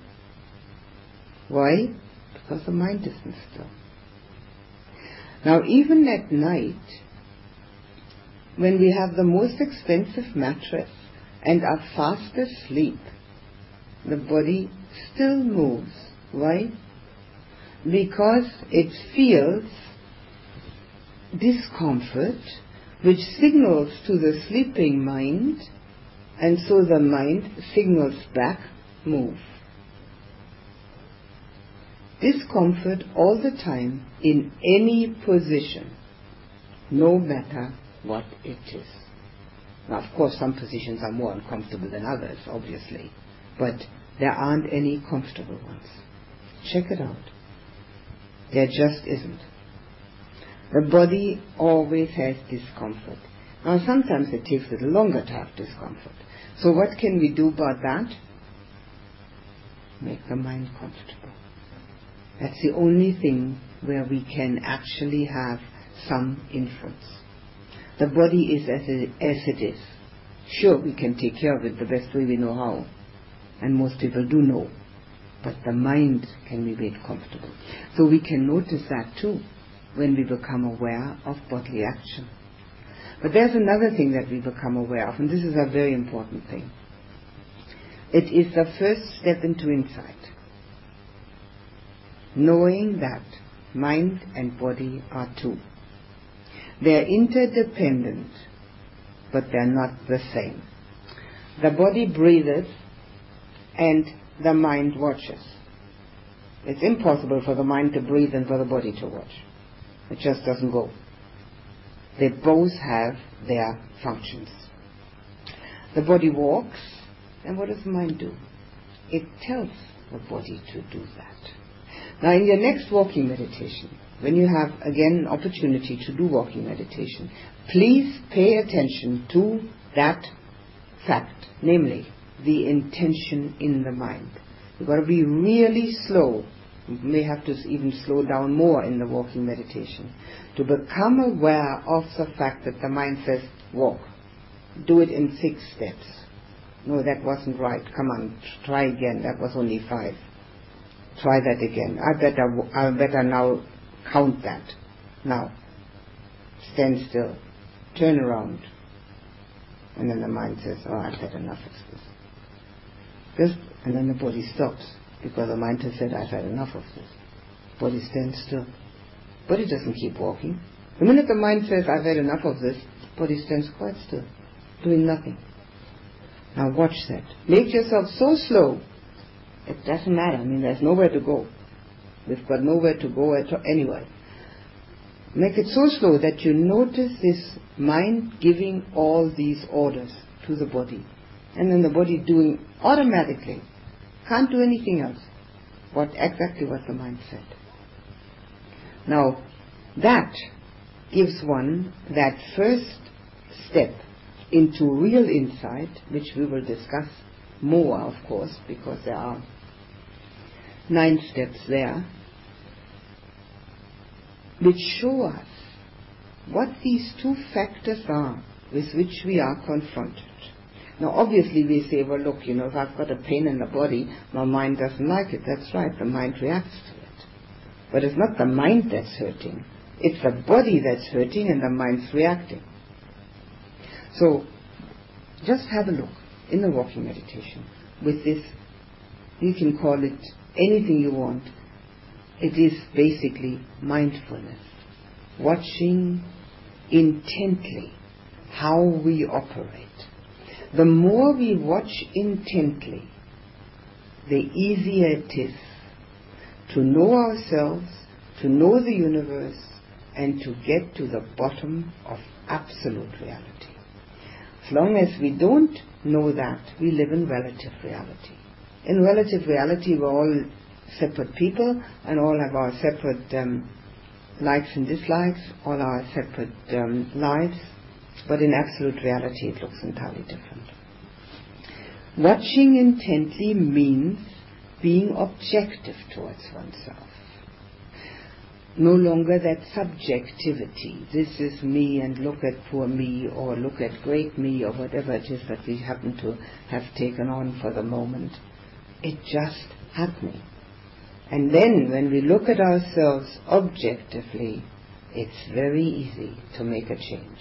Why? Because the mind isn't still. Now, even at night, when we have the most expensive mattress and are fast asleep, the body still moves. Why? Because it feels discomfort which signals to the sleeping mind and so the mind signals back, move. Discomfort all the time in any position, no matter what it is. Now, of course, some positions are more uncomfortable than others, obviously, but there aren't any comfortable ones. Check it out. There just isn't. The body always has discomfort. Now sometimes it takes a little longer to have discomfort. So what can we do about that? Make the mind comfortable. That's the only thing where we can actually have some influence. The body is as it, as it is. Sure, we can take care of it the best way we know how. And most people do know. But the mind can be made comfortable. So we can notice that too when we become aware of bodily action. But there's another thing that we become aware of, and this is a very important thing. It is the first step into insight. Knowing that mind and body are two. They're interdependent, but they're not the same. The body breathes and the mind watches. It's impossible for the mind to breathe and for the body to watch. It just doesn't go. They both have their functions. The body walks, and what does the mind do? It tells the body to do that. Now, in your next walking meditation, when you have again an opportunity to do walking meditation, please pay attention to that fact, namely the intention in the mind. You've got to be really slow you may have to even slow down more in the walking meditation to become aware of the fact that the mind says, walk. Do it in six steps. No, that wasn't right. Come on, try again. That was only five. Try that again. I better, I better now count that. Now, stand still. Turn around. And then the mind says, oh, I've had enough of this. Just, and then the body stops because the mind has said, I've had enough of this. Body stands still. Body doesn't keep walking. The minute the mind says, I've had enough of this, body stands quite still, doing nothing. Now watch that. Make yourself so slow, it doesn't matter. I mean, there's nowhere to go. We've got nowhere to go at all, anyway. Make it so slow that you notice this mind giving all these orders to the body. And then the body doing automatically can't do anything else. What exactly what the mind said. Now, that gives one that first step into real insight, which we will discuss more, of course, because there are nine steps there, which show us what these two factors are with which we are confronted. Now, obviously, we say, well, look, you know, if I've got a pain in the body, my mind doesn't like it. That's right, the mind reacts to it. But it's not the mind that's hurting, It's the body that's hurting and the mind's reacting. So just have a look in the walking meditation with this. You can call it anything you want. It is basically mindfulness, watching intently how we operate. The more we watch intently, the easier it is to know ourselves, to know the universe, and to get to the bottom of absolute reality. As long as we don't know that, we live in relative reality. In relative reality, we're all separate people and all have our separate um, likes and dislikes, all our separate um, lives, but in absolute reality, it looks entirely different. Watching intently means being objective towards oneself. No longer that subjectivity. This is me and look at poor me or look at great me or whatever it is that we happen to have taken on for the moment. It just happening. And then when we look at ourselves objectively, it's very easy to make a change.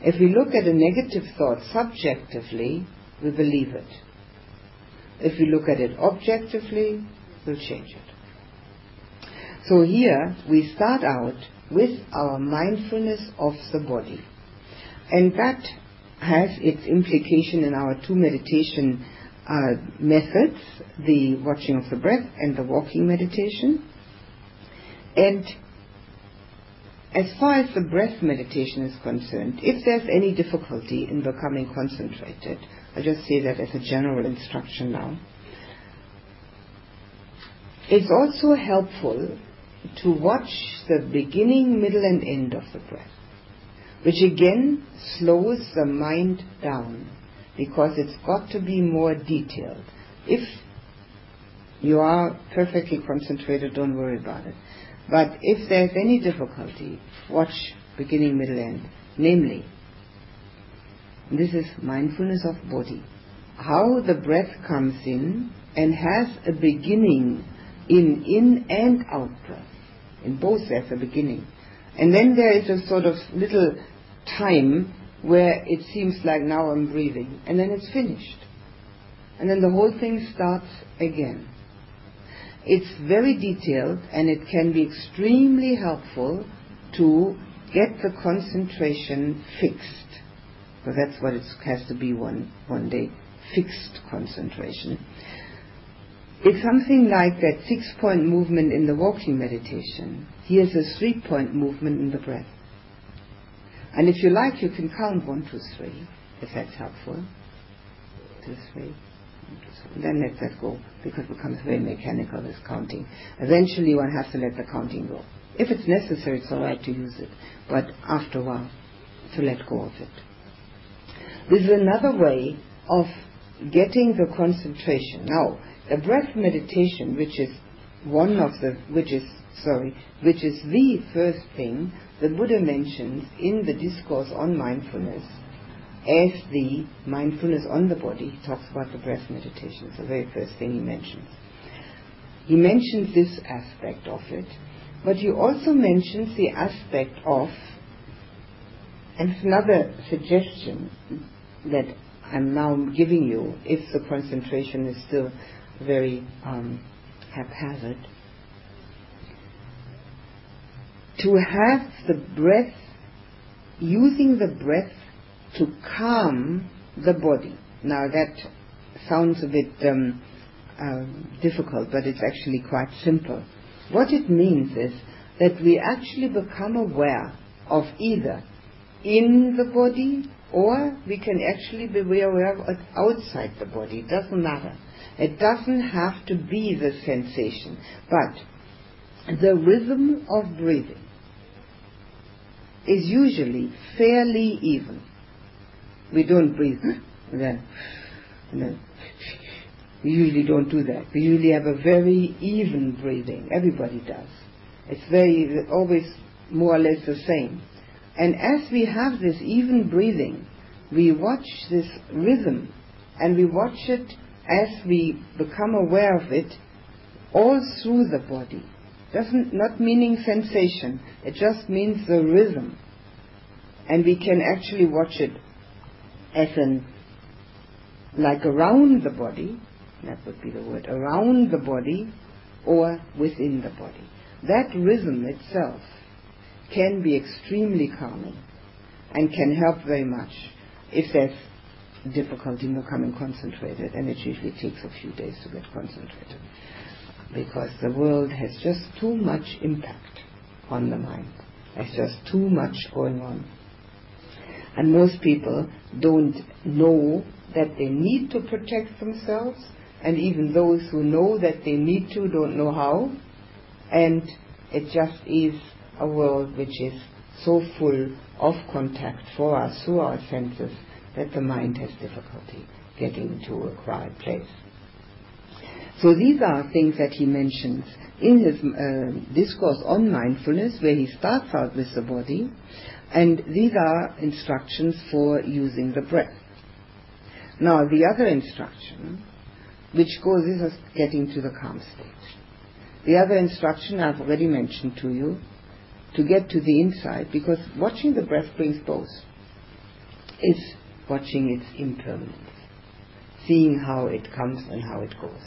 If we look at a negative thought subjectively, we believe it. If we look at it objectively, we'll change it. So here we start out with our mindfulness of the body. And that has its implication in our two meditation Uh, methods, the watching of the breath and the walking meditation. And as far as the breath meditation is concerned, if there's any difficulty in becoming concentrated, I'll just say that as a general instruction now. It's also helpful to watch the beginning, middle, and end of the breath, which again slows the mind down because it's got to be more detailed. If you are perfectly concentrated, don't worry about it. But if there's any difficulty, watch beginning, middle, end. Namely, this is mindfulness of body. How the breath comes in and has a beginning in in and out breath. In both there's a beginning. And then there is a sort of little time where it seems like now I'm breathing. And then it's finished. And then the whole thing starts again. It's very detailed and it can be extremely helpful to get the concentration fixed. Because that's what it has to be one, one day. Fixed concentration. It's something like that six point movement in the walking meditation. Here's a three point movement in the breath. And if you like, you can count one, two, three, if that's helpful. Two, three. Then let that go, because it becomes very mechanical, this counting. Eventually one has to let the counting go. If it's necessary, it's alright to use it, but after a while, to let go of it. This is another way of getting the concentration. Now, the breath meditation, which is one of the, which is, sorry, which is the first thing the Buddha mentions in the discourse on mindfulness as the mindfulness on the body. He talks about the breath meditation. It's the very first thing he mentions. He mentions this aspect of it, but he also mentions the aspect of, and another suggestion that I'm now giving you, if the concentration is still very um, haphazard, to have the breath, using the breath to calm the body. Now that sounds a bit um, uh, difficult, but it's actually quite simple. What it means is that we actually become aware of either in the body or we can actually be aware of outside the body. It doesn't matter. It doesn't have to be the sensation, but the rhythm of breathing is usually fairly even. We don't breathe then, then we usually don't do that. We usually have a very even breathing. Everybody does. It's very always more or less the same. And as we have this even breathing, we watch this rhythm and we watch it as we become aware of it all through the body. Doesn't not meaning sensation. It just means the rhythm. And we can actually watch it as an like around the body, that would be the word, around the body or within the body. That rhythm itself can be extremely calming and can help very much if there's difficulty in becoming concentrated, and it usually takes a few days to get concentrated because the world has just too much impact on the mind. There's just too much going on. And most people don't know that they need to protect themselves, and even those who know that they need to don't know how. And it just is a world which is so full of contact for us through our senses that the mind has difficulty getting to a quiet place. So these are things that he mentions in his uh, discourse on mindfulness, where he starts out with the body, and these are instructions for using the breath. Now, the other instruction, which goes, is getting to the calm state. The other instruction I've already mentioned to you, to get to the inside, because watching the breath brings both. Is watching its impermanence, seeing how it comes and how it goes.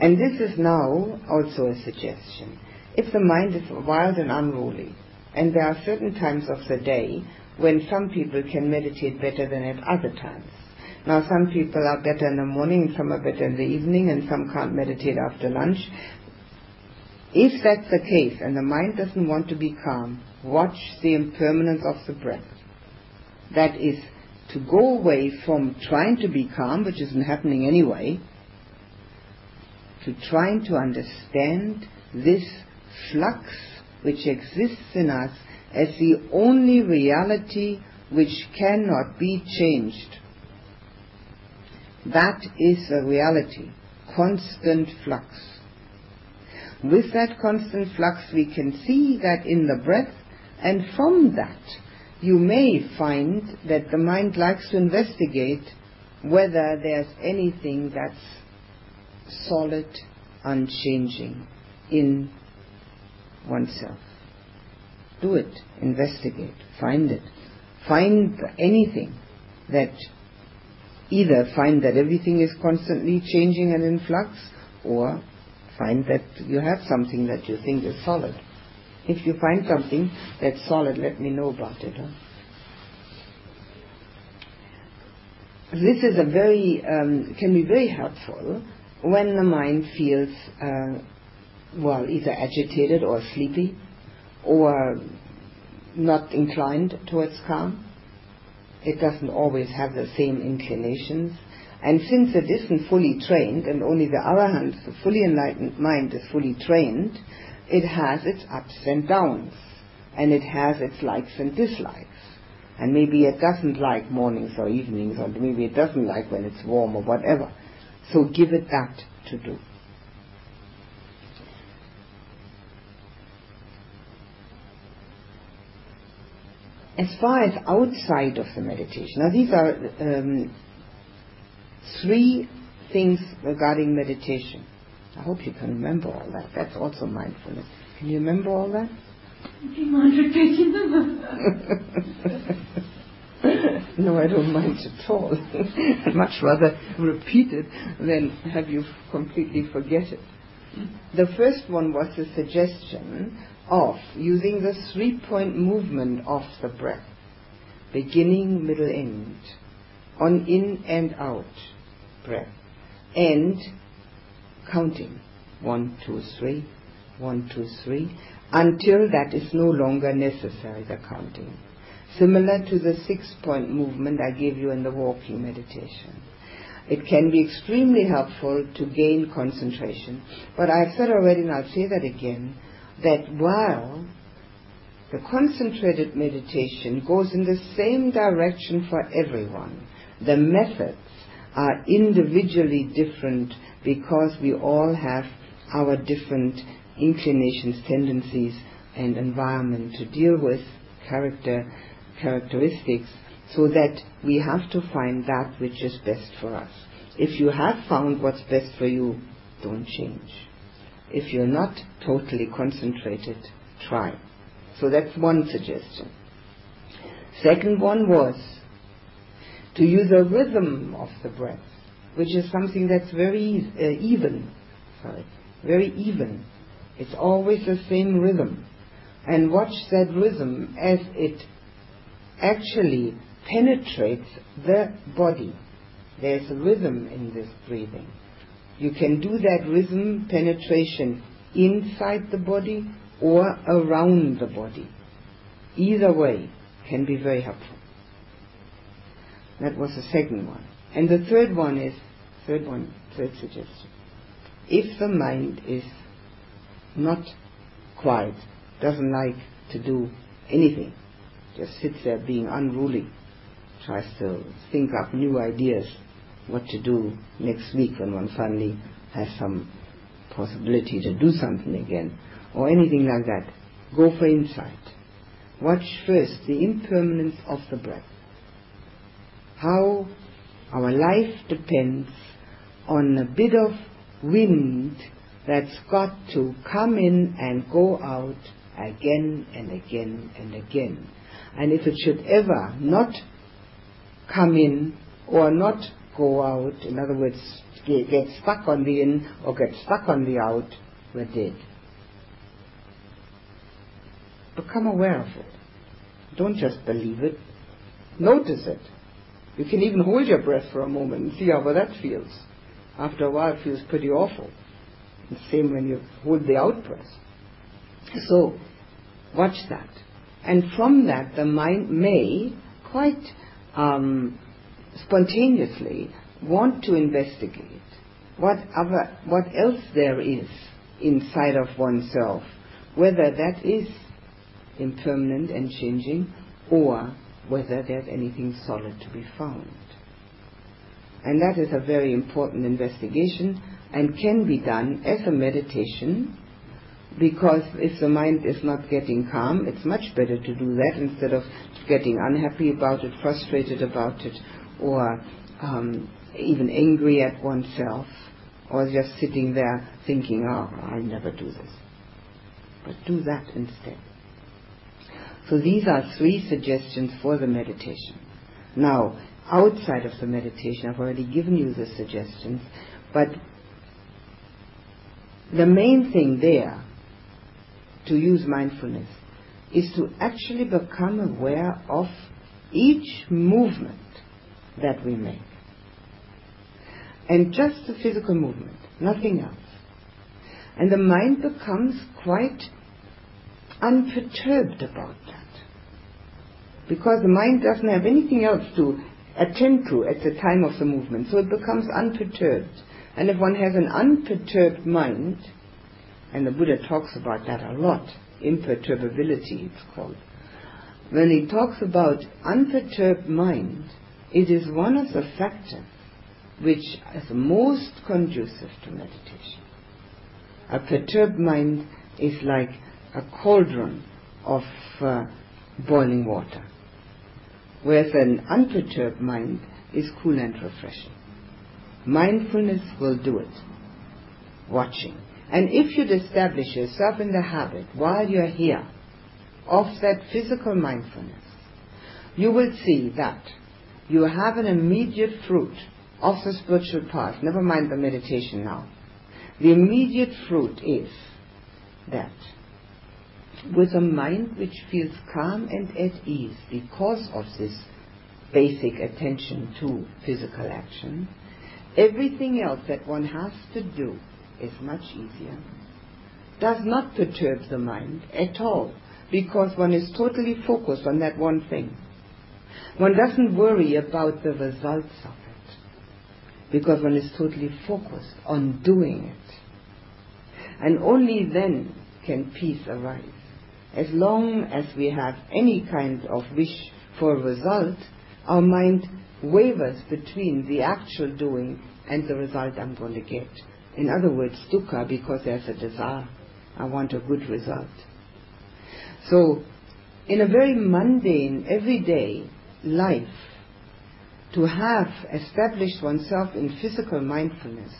And this is now also a suggestion. If the mind is wild and unruly, and there are certain times of the day when some people can meditate better than at other times. Now some people are better in the morning, some are better in the evening, and some can't meditate after lunch. If that's the case, and the mind doesn't want to be calm, watch the impermanence of the breath. That is to go away from trying to be calm, which isn't happening anyway, to trying to understand this flux which exists in us as the only reality which cannot be changed. That is a reality, constant flux. With that constant flux we can see that in the breath and from that you may find that the mind likes to investigate whether there's anything that's solid, unchanging in oneself. Do it, investigate, find it. Find anything that either find that everything is constantly changing and in flux, or find that you have something that you think is solid. If you find something that's solid, let me know about it. Huh? This is a very um, can be very helpful when the mind feels uh, well either agitated or sleepy or not inclined towards calm. It doesn't always have the same inclinations. And since it isn't fully trained, and only the other hand, the fully enlightened mind is fully trained, it has its ups and downs, and it has its likes and dislikes. And maybe it doesn't like mornings or evenings, or maybe it doesn't like when it's warm or whatever. So give it that to do. As far as outside of the meditation, now these are um, three things regarding meditation. I hope you can remember all that. That's also mindfulness. Can you remember all that? Do you mind repeating them? no, I don't mind at all. I'd much rather repeat it than have you completely forget it. The first one was the suggestion of using the three point movement of the breath beginning, middle, end, on in and out breath, and counting one, two, three, one, two, three, until that is no longer necessary, the counting. Similar to the six point movement I gave you in the walking meditation. It can be extremely helpful to gain concentration. But I've said already, and I'll say that again, that while the concentrated meditation goes in the same direction for everyone, the methods are individually different because we all have our different inclinations, tendencies, and environment to deal with, character, characteristics, so that we have to find that which is best for us. If you have found what's best for you, don't change. if you're not totally concentrated, try. So that's one suggestion. Second one was to use a rhythm of the breath, which is something that's very uh, even. Sorry, very even. It's always the same rhythm. And watch that rhythm as it actually penetrates the body. There's a rhythm in this breathing. You can do that rhythm penetration inside the body or around the body. Either way can be very helpful. That was the second one. And the third one is, third one, third suggestion. If the mind is not quiet, doesn't like to do anything, just sits there being unruly, tries to think up new ideas, what to do next week when one finally has some possibility to do something again, or anything like that. Go for insight. Watch first the impermanence of the breath. How our life depends on a bit of wind that's got to come in and go out again and again and again. And if it should ever not come in or not go out, in other words, get, stuck on the in or get stuck on the out, we're dead. Become aware of it. Don't just believe it. Notice it. You can even hold your breath for a moment and see how that feels. After a while, it feels pretty awful. The same when you hold the out breath. So, watch that. And from that, the mind may quite um, spontaneously want to investigate what other, what else there is inside of oneself, whether that is impermanent and changing, or whether there's anything solid to be found. And that is a very important investigation and can be done as a meditation because if the mind is not getting calm, it's much better to do that instead of getting unhappy about it, frustrated about it, or um, even angry at oneself, or just sitting there thinking, oh, I'll never do this. But do that instead. So these are three suggestions for the meditation. Now, outside of the meditation, I've already given you the suggestions, but the main thing there to use mindfulness is to actually become aware of each movement that we make. And just the physical movement, nothing else. And the mind becomes quite unperturbed about that because the mind doesn't have anything else to attend to at the time of the movement, so it becomes unperturbed. And if one has an unperturbed mind, and the Buddha talks about that a lot, imperturbability it's called. When he talks about unperturbed mind, it is one of the factors which is most conducive to meditation. A perturbed mind is like a cauldron of uh, boiling water whereas an unperturbed mind is cool and refreshing. Mindfulness will do it. Watching. And if you'd establish yourself in the habit while you're here of that physical mindfulness, you will see that you have an immediate fruit of the spiritual path. Never mind the meditation now. The immediate fruit is that with a mind which feels calm and at ease because of this basic attention to physical action, everything else that one has to do is much easier. Does not perturb the mind at all because one is totally focused on that one thing. One doesn't worry about the results of it because one is totally focused on doing it. And only then can peace arise as long as we have any kind of wish for result, our mind wavers between the actual doing and the result I'm going to get. In other words, dukkha because there's a desire. I want a good result. So, in a very mundane, everyday life, to have established oneself in physical mindfulness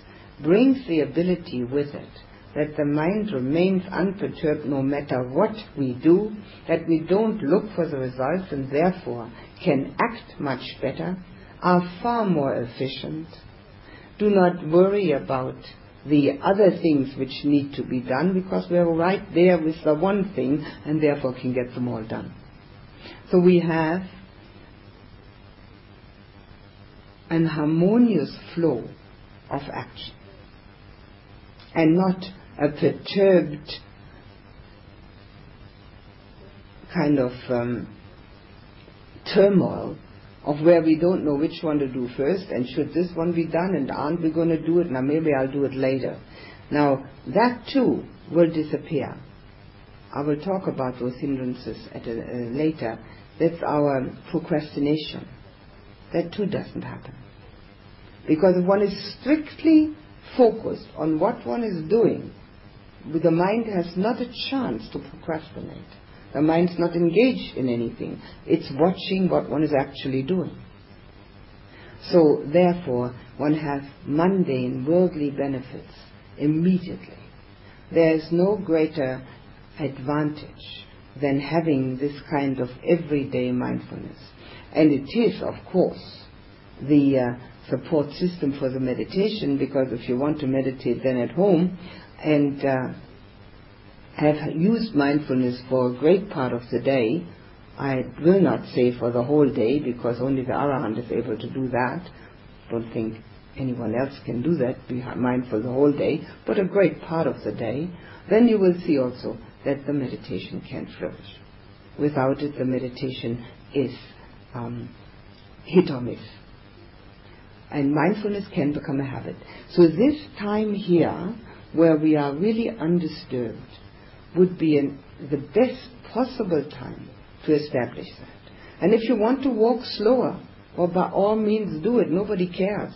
brings the ability with it that the mind remains unperturbed no matter what we do, that we don't look for the results and therefore can act much better, are far more efficient. Do not worry about the other things which need to be done because we are right there with the one thing and therefore can get them all done. So we have an harmonious flow of action and not a perturbed kind of um, turmoil of where we don't know which one to do first and should this one be done and aren't we going to do it? Now maybe I'll do it later. Now that too will disappear. I will talk about those hindrances at a, uh, later. That's our procrastination. That too doesn't happen. Because if one is strictly focused on what one is doing the mind has not a chance to procrastinate the mind's not engaged in anything. It's watching what one is actually doing. So therefore, one has mundane, worldly benefits immediately. There is no greater advantage than having this kind of everyday mindfulness. And it is, of course, the uh, support system for the meditation because if you want to meditate then at home and uh, have used mindfulness for a great part of the day. I will not say for the whole day because only the Arahant is able to do that. Don't think anyone else can do that, be mindful the whole day, but a great part of the day. Then you will see also that the meditation can flourish. Without it, the meditation is um, hit or miss. And mindfulness can become a habit. So this time here, where we are really undisturbed, would be an, the best possible time to establish that. And if you want to walk slower, well, by all means do it. Nobody cares.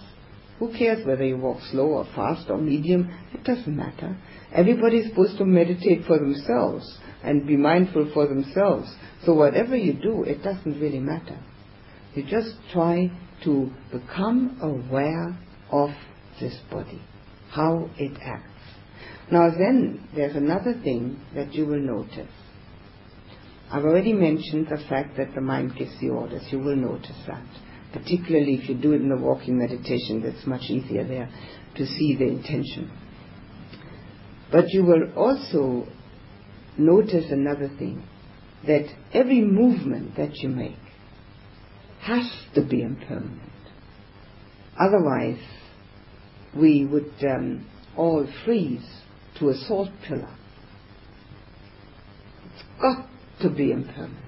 Who cares whether you walk slow or fast or medium? It doesn't matter. Everybody is supposed to meditate for themselves and be mindful for themselves. So whatever you do, it doesn't really matter. You just try to become aware of this body, how it acts. Now then, there's another thing that you will notice. I've already mentioned the fact that the mind gives the orders. You will notice that. Particularly if you do it in the walking meditation, that's much easier there to see the intention. But you will also notice another thing, that every movement that you make has to be impermanent. Otherwise, we would um, all freeze to a salt pillar. It's got to be impermanent.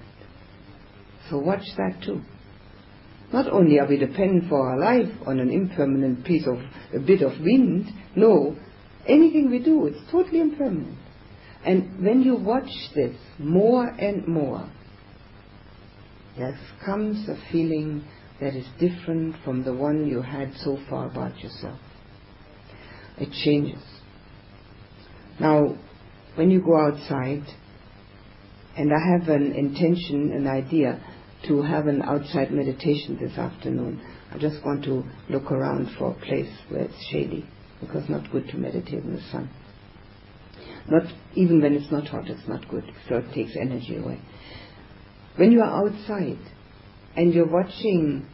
So watch that too. Not only are we dependent for our life on an impermanent piece of a bit of wind, no, anything we do, it's totally impermanent. And when you watch this more and more, there comes a feeling that is different from the one you had so far about yourself. It changes. Now, when you go outside, and I have an intention, an idea to have an outside meditation this afternoon. I just want to look around for a place where it's shady because not good to meditate in the sun. Not even when it's not hot, it's not good. So it takes energy away. When you are outside and you're watching,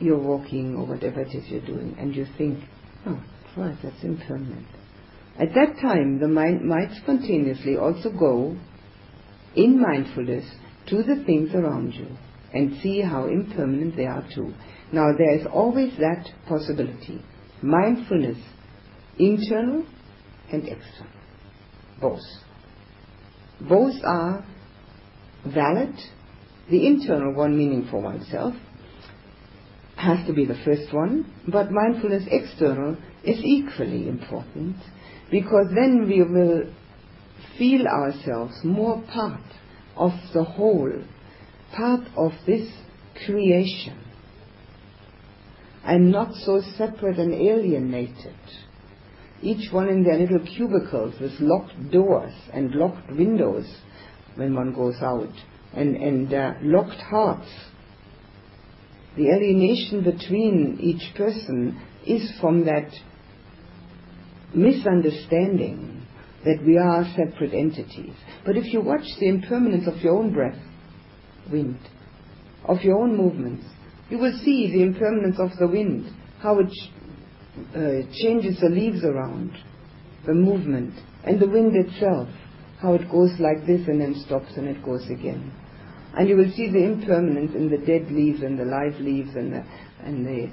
you're walking or whatever it is you're doing, and you think, oh, right, that's impermanent. At that time, the mind might spontaneously also go in mindfulness to the things around you and see how impermanent they are too. Now, there is always that possibility. Mindfulness, internal and external. Both. Both are valid. The internal one, meaning for oneself, has to be the first one, but mindfulness external is equally important because then we will feel ourselves more part of the whole, part of this creation, and not so separate and alienated. Each one in their little cubicles with locked doors and locked windows when one goes out, and, and uh, locked hearts. The alienation between each person is from that misunderstanding that we are separate entities. But if you watch the impermanence of your own breath, wind, of your own movements, you will see the impermanence of the wind, how it uh, changes the leaves around, the movement, and the wind itself, how it goes like this and then stops and it goes again. And you will see the impermanence in the dead leaves and the live leaves and the, and the,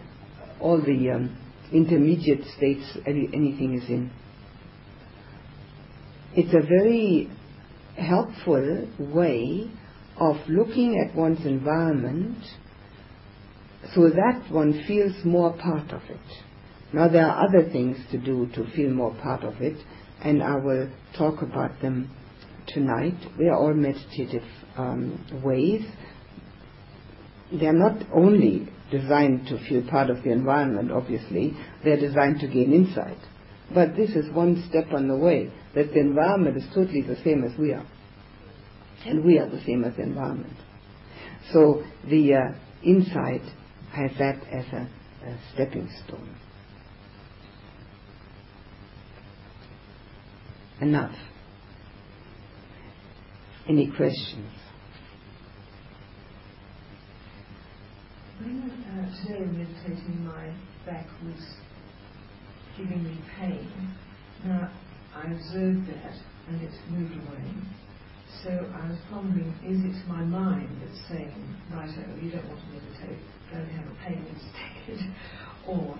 all the um, intermediate states any, anything is in. It's a very helpful way of looking at one's environment so that one feels more part of it. Now there are other things to do to feel more part of it, and I will talk about them tonight. They are all meditative um, ways. They are not only designed to feel part of the environment, obviously, they are designed to gain insight. But this is one step on the way, that the environment is totally the same as we are. And we are the same as the environment. So the uh, insight has that as a, a stepping stone. Enough. Any questions? When uh, today meditating, my back was giving me pain. Now I observed that and it moved away. So I was pondering, is it my mind that's saying, right, oh, you don't want to meditate, go and have a pain instead? or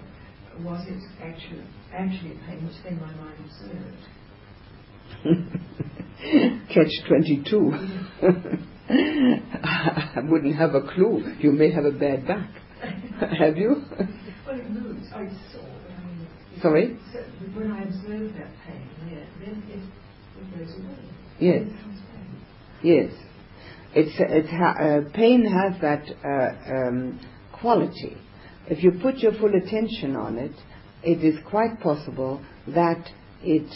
was it actually, actually a pain which then my mind observed? Catch 22. I wouldn't have a clue. You may have a bad back. have you? well, it moves. I saw. I mean, Sorry? So when I observe that pain, yeah, then it, it goes away. Yes. It comes back. Yes. It's, it's ha- uh, pain has that uh, um, quality. If you put your full attention on it, it is quite possible that it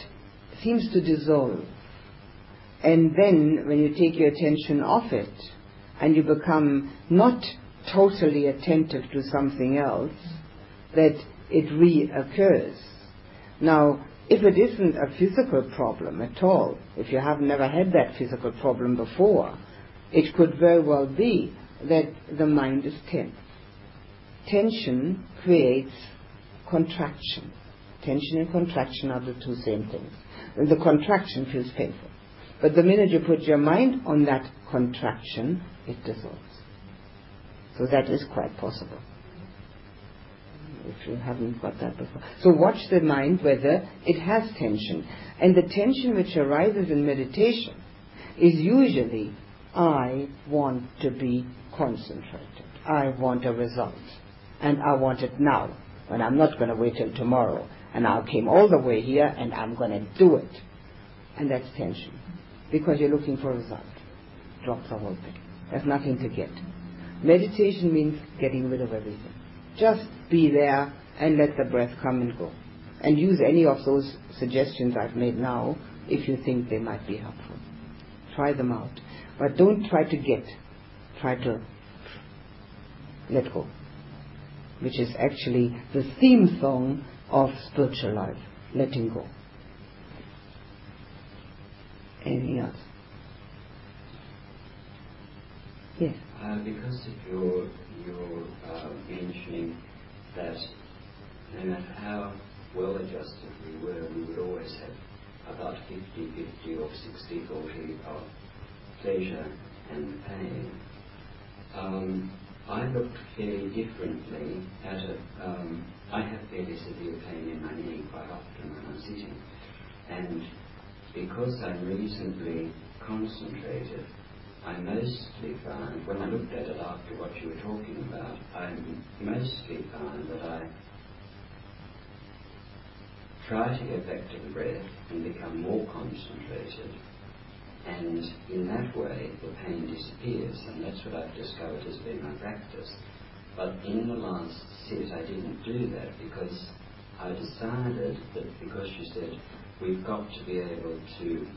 seems to dissolve. And then, when you take your attention off it, and you become not totally attentive to something else, that it reoccurs. Now, if it isn't a physical problem at all, if you have never had that physical problem before, it could very well be that the mind is tense. Tension creates contraction. Tension and contraction are the two same things. The contraction feels painful. But the minute you put your mind on that contraction, it dissolves. So that is quite possible. If you haven't got that before. So watch the mind whether it has tension. And the tension which arises in meditation is usually, I want to be concentrated. I want a result. And I want it now. And I'm not going to wait till tomorrow. And I came all the way here and I'm going to do it. And that's tension. Because you're looking for a result. Drop the whole thing. There's nothing to get. Meditation means getting rid of everything. Just be there and let the breath come and go. And use any of those suggestions I've made now if you think they might be helpful. Try them out. But don't try to get. Try to let go. Which is actually the theme song of spiritual life. Letting go. Anything else? Yes. Uh, because if you're, you're uh, mentioning that no matter how well adjusted we were, we would always have about 50-50 or 60-40 of pleasure and pain. Um, I looked fairly differently at it. Um, I have fairly severe pain in my knee quite often when I'm sitting. And because I'm reasonably concentrated, I mostly find, when I looked at it after what you were talking about, I mostly find that I try to get back to the breath and become more concentrated. And in that way, the pain disappears, and that's what I've discovered has been my practice. But in the last sit, I didn't do that because I decided that because you said we've got to be able to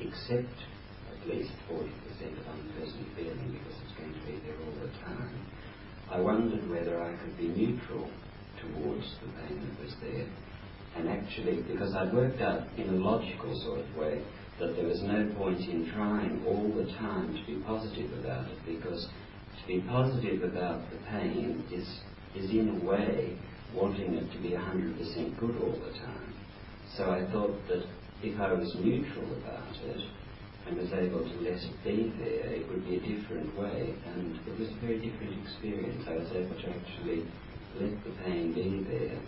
accept at least 40% of unpleasant feeling because it's going to be there all the time. I wondered whether I could be neutral towards the pain that was there and actually because I'd worked out in a logical sort of way that there was no point in trying all the time to be positive about it, because to be positive about the pain is, is in a way wanting it to be 100% good all the time. So I thought that if I was neutral about it and was able to let it be there, it would be a different way. And it was a very different experience. I was able to actually let the pain be there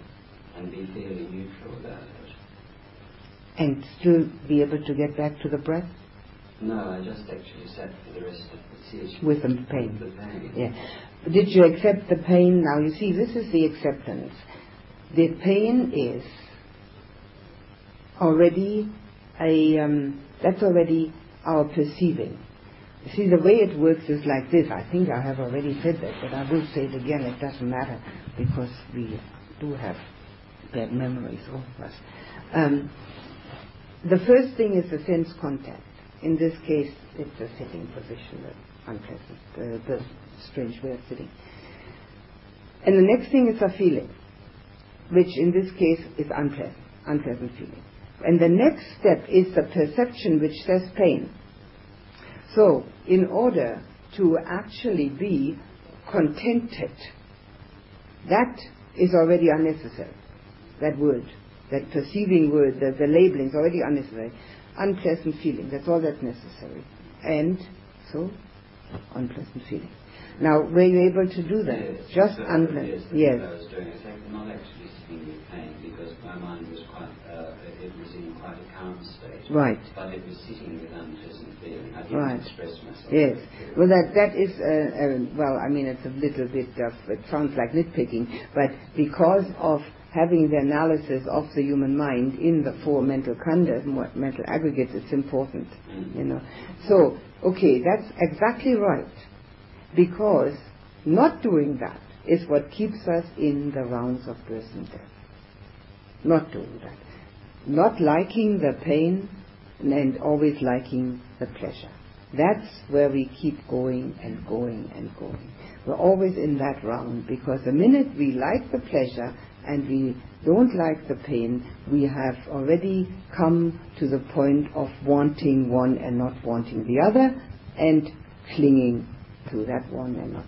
and be fairly neutral about it. And still be able to get back to the breath? No, I just actually sat for the rest of the session. With the pain. With the pain. Yeah. Did you accept the pain? Now you see, this is the acceptance. The pain is already a, um, that's already our perceiving. See, the way it works is like this. I think I have already said that, but I will say it again. It doesn't matter because we do have bad memories, all of us. Um, the first thing is the sense contact. In this case, it's a sitting position, the unpleasant, the, the strange way of sitting. And the next thing is a feeling, which in this case is unpleasant, unpleasant feeling. And the next step is the perception which says pain. So, in order to actually be contented, that is already unnecessary. That word, that perceiving word, the, the labeling is already unnecessary. Unpleasant feeling, that's all that's necessary. And so, unpleasant feeling. Now, were you able to do that? Yes, Just so unpleasant. Yes. Yes. I was doing it. I'm not actually sitting with pain because my mind was quite, uh, it was in quite a calm state. Right. But it was sitting with unpleasant feeling. I didn't Right. express myself. Yes. Well, that that is uh, uh, well. I mean, it's a little bit of. It sounds like nitpicking, but because of having the analysis of the human mind in the four mental khandhas, mental aggregates, it's important. Mm. You know. So, okay, that's exactly right, because not doing that is what keeps us in the rounds of birth and death. Not doing that. Not liking the pain and always liking the pleasure. That's where we keep going and going and going. We're always in that round because the minute we like the pleasure and we don't like the pain, we have already come to the point of wanting one and not wanting the other and clinging to that one and not